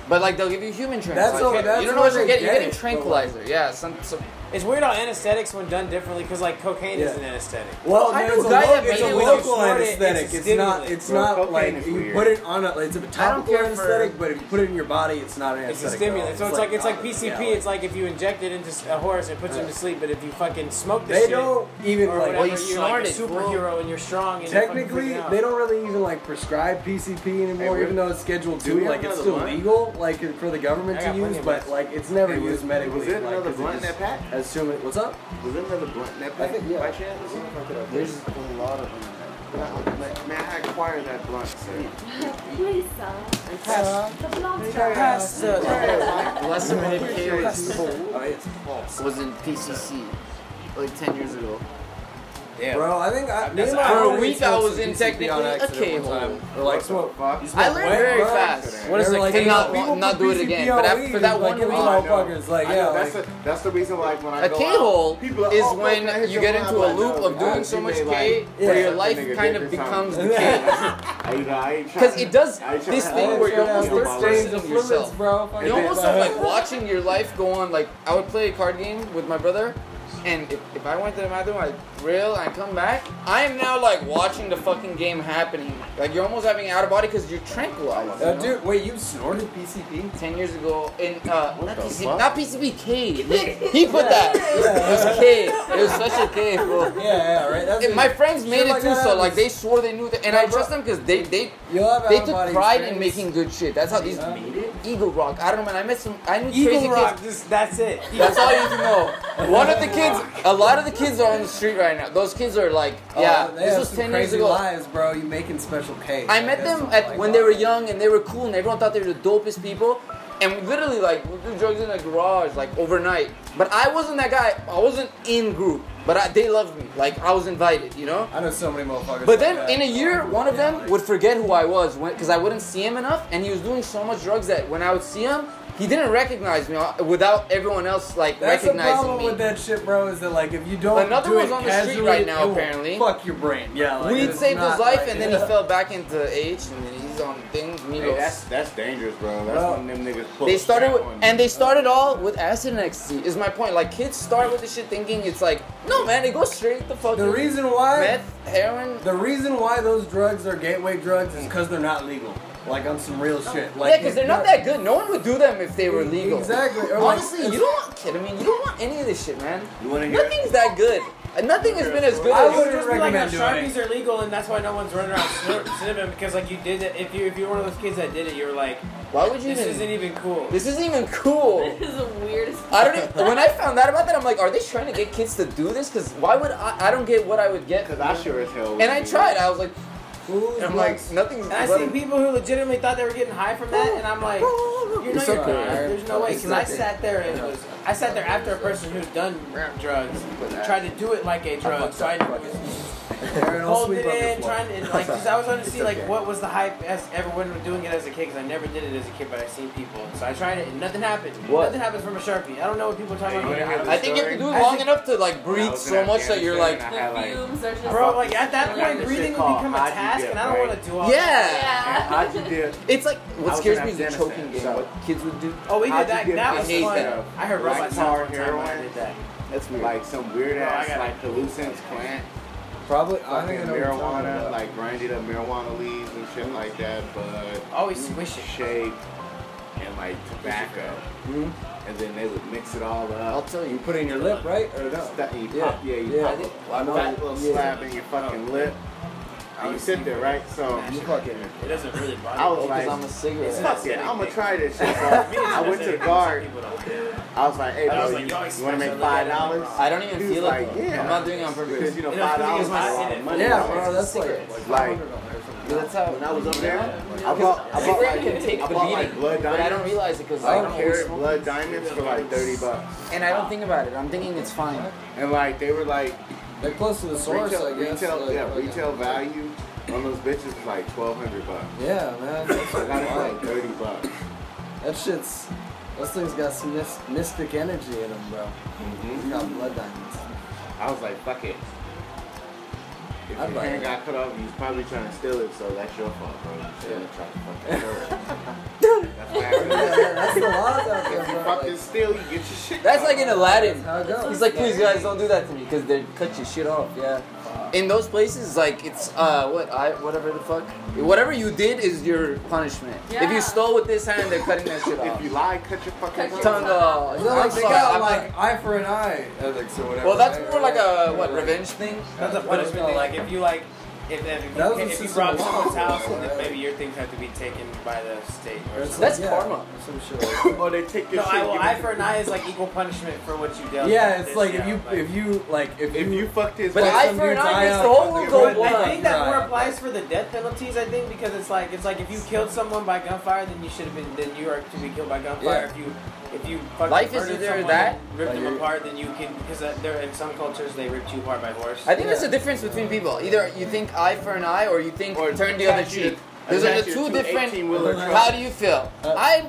But like they'll give you human tranquilizer. That's what- that's you don't know what what you're they getting. You're get getting it, but, tranquilizer. Yeah, some, some It's weird how anesthetics, when done differently, because like cocaine is an anesthetic. Well, I no, know it's a a, guy lo- that it's made a it when you local snort it, anesthetic. it's It's, not. It's Bro, not like you weird. put it on a. It's a topical care for- anesthetic, but if you put it in your body, it's not an It's a anesthetic. stimulant. So though. it's like it's like PCP. yeah, It's like if you inject it into a horse, it puts him to sleep. But if you fucking smoke this They shit, don't even or like. whatever, Well, you you're like a snort it, superhero and you're strong. And you're Technically, they don't really even like prescribe PCP anymore, even though it's scheduled do two. Like it's still legal, like for the government to use, but like it's never used medically. was there like, another 'cause it blunt in that pack? As soon as what's up? Was there another blunt in that I pack? think yeah. By chance? there's a lot of them. Man, man, I acquired that blunt, sir. Please, son. The blonde Pass the- Last time I had K was, Oh, yes. was in PCC, like ten years ago. Yeah. Bro, I think I, me and my For a homie week, I was in technically on a accident one K-hole. Or like smoke. Fuck. I learned very bro. fast. What is They it, were like, K- not- people not do it again, but after weed, that like, one give week- these I know. motherfuckers, like, yeah, know, that's, the, that's the reason like when I A go K-hole people are, is oh, fuck, when can I hit you get into a I'm loop of doing so much may, K where your life kind of becomes something. the K. I, you know, I ain't Because it does I ain't trying this thing where you're almost on person of yourself. bro. You almost are like watching your life go on. Like I would play a card game with my brother, and if, if I went to the bathroom, I'd rail, and I come back. I am now like watching the fucking game happening. Like you're almost having out of body because you're tranquilized. Uh, you know? dude, wait, you snorted PCP? Ten years ago, in uh, not, the PCP, fuck? not PCP, K. He, he put that. It was K. It was such a K, bro. Yeah, yeah, right. That's And my friends made it like too, that so like they swore they knew that, and Yeah, I bro. trust them because they they they took pride in making good shit. That's how these Yeah. made it. Eagle Rock. I don't know, man. I met some. I knew crazy Eagle Rock, kids. just that's it. That's all you need to know. One of the kids, a lot of the kids are on the street right now. Those kids are like, oh, yeah, Oh, they this was ten years ago. lives, bro. You making special K. I met them at like when that. they were young and they were cool and everyone thought they were the dopest people. And literally, like, we do drugs in the garage, like overnight. But I wasn't that guy. I wasn't in group, but I, they loved me. Like I was invited, you know. I know so many motherfuckers. But then in a year, one of Yeah, them would forget who I was because I wouldn't see him enough, and he was doing so much drugs that when I would see him, he didn't recognize me uh, without everyone else like That's the recognizing problem me. with that shit, bro. Is that like if you don't Another do one's it on the street right now, it apparently. Fuck your brain. Yeah, like Weed saved his life, like- and then he fell back into H, and then he's on things. Hey, that's that's dangerous, bro. That's Bro. when them niggas pull They started with, on and they started all with acid and ecstasy. Is my point? Like kids start with this shit thinking it's like, no man, it goes straight the fucking The reason why meth, heroin. the reason why those drugs are gateway drugs is because they're not legal. Like on some real shit. Like yeah, because they're not that good. No one would do them if they were legal. Exactly. Or Honestly, it's- you don't want ketamine. You don't want any of this shit, man. You wanna hear? Nothing's that good. Nothing has been as good I would wouldn't just be like how recommend oh, doing. Sharpies are legal, and that's why no one's running around snort- sniffing because like you did it. If you if you're one of those kids that did it, you were like, Why would you this even? isn't even cool. This isn't even cool. This is the weirdest. I don't even, when I found out about that, I'm like, are they trying to get kids to do this? Because why would I? I don't get what I would get. Cause I sure as hell. And I tried. I was like, And I'm like, blunts. nothing's. And I but- see people who legitimately thought they were getting high from that, and I'm like, you know, you're not. There's no way. Because I sat there and was, I sat there after a person who's done drugs tried to do it like a drug, so I knew it Aaron, I'll holding sweep it up your in, floor. trying to, like, because I was trying to It's see, like, okay. what was the hype as everyone was doing it as a kid, because I never did it as a kid, but I've seen people. So I tried it, and nothing happened. What? Nothing happens from a Sharpie. I don't know what people are talking Hey, you wanna hear about. the I think if you have to do it long think- enough to like breathe so much that you're like, Afghanistan, I had, like, are just. Bro, like, at that point, breathing shit will become a task, and I don't want to do all yeah. Yeah. Haji dip. It's like what scares me is the choking game. What kids would do. Oh, we did that. That was fun. I heard Black robot tar sounds one time when I heroin. did that. That's weird. Like some weird ass got like it. hallucins plant, Probably, I fucking think I know what you're talking marijuana, about. like grinded up marijuana leaves and shit like that, but Always squish it. shape and like tobacco. Mhm. And then they would mix it all up. I'll tell You you. put it in your lip, right? Or no? Sta- you Yeah. pop, yeah, you Yeah. pop I a know. fat little Yeah. slab in your fucking lip. And you sit there, right? So You fucking. It doesn't really bother I was like, I'm a cigarette. fuck it, I'm gonna try this shit. So I went to the guard. Some people don't. I was like, hey, I bro, was you, like, yo, I you wanna make five dollars? I don't even He feel like, it. yeah. I'm not doing it on purpose. Because you know, five dollars is, is when I a lot did of it- money. Yeah, right? bro, that's like. Cigarettes. Like, That's how. when I was up there, I bought, I bought like, can take I the bought like beating, blood but I don't realize it because I Like don't carat blood diamonds for like 30 bucks. And I don't think about it. I'm thinking it's fine. And like, they were like, They're close to the source, retail, I guess. retail, like, yeah, fucking- retail value on those bitches is like 1200 bucks. Yeah, man. That's I got it for wild. like 30 bucks. That shit's. Those things got some mystic energy in them, bro. Mm-hmm. Got blood diamonds. I was like, fuck it. If I'd your buy hand got cut off, you was probably trying to steal it, so that's your fault, bro. You shouldn't have to fucking steal it. That's what happened. Yeah, that's the laws out there, If you bro. fucking steal, you get your shit That's cut like in off. Aladdin. How it goes. He's like, please guys, don't do that to me because they cut your shit off. Yeah. In those places, like it's uh what I whatever the fuck, whatever you did is your punishment. Yeah. If you stole with this hand, they're cutting that shit off. If you lie, cut your fucking Cut Tongue off. Is that like I'm they sorry, got I'm like not- eye for an eye ethics or whatever? well, that's more like a what revenge thing. That's a punishment. Like if you like, if if, if, That you, a if you system rob someone's house, bro. then maybe your things have to be taken by the state. Or It's something. That's yeah, karma. Some shit like that. Or they take your No, shit. I, well, eye for to an eye is like equal punishment for what you dealt. Yeah, it's this, like if you if you like if If you you fucked his But wife, eye for an eye eye makes the whole fucking go blind. I think that more applies for the death penalties. I think because it's like it's like if you killed someone by gunfire, then you should have been then you are to be killed by gunfire. If you if you fucking Life is murdered either someone that- and ripped Like them you're- apart, then you can because uh, there in some cultures they rip you apart by horse. I think there's a difference between people. Either you think eye for an eye, or you think Or turn the other attach cheek. There's like attach the you two to different. 18-wheeler truck. How do you feel? Uh, I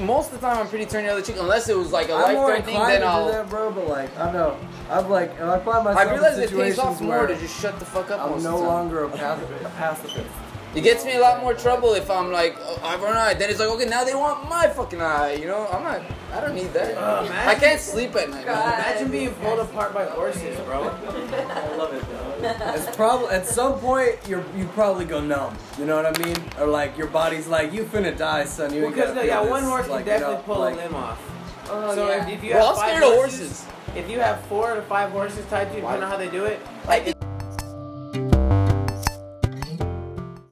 most of the time I'm pretty turn the other cheek, unless it was like a I'm life more threatening. inclined Then to do I'll. that, bro. But like I know, I'm like if I find myself I realize in it pays situations off more where to just shut the fuck up. I'm most no of the time. longer a pacifist. A pacifist. It gets me a lot more trouble if I'm like, oh, I have an eye. Then it's like, okay, now they want my fucking eye. You know, I'm not. I don't need that. Oh, man. I can't sleep at night. God. Imagine being pulled apart by horses, bro. I love it, though. It's probably at some point you're you probably go numb. You know what I mean? Or like your body's like you finna die, son. You Well, ain't because gotta yeah, feel one horse like, can you definitely know, pull like, a limb off. Oh, so yeah. if, if you Well, have I'm five scared of horses, horses. if you have four to five horses tied to you, depending know how they do it, I like think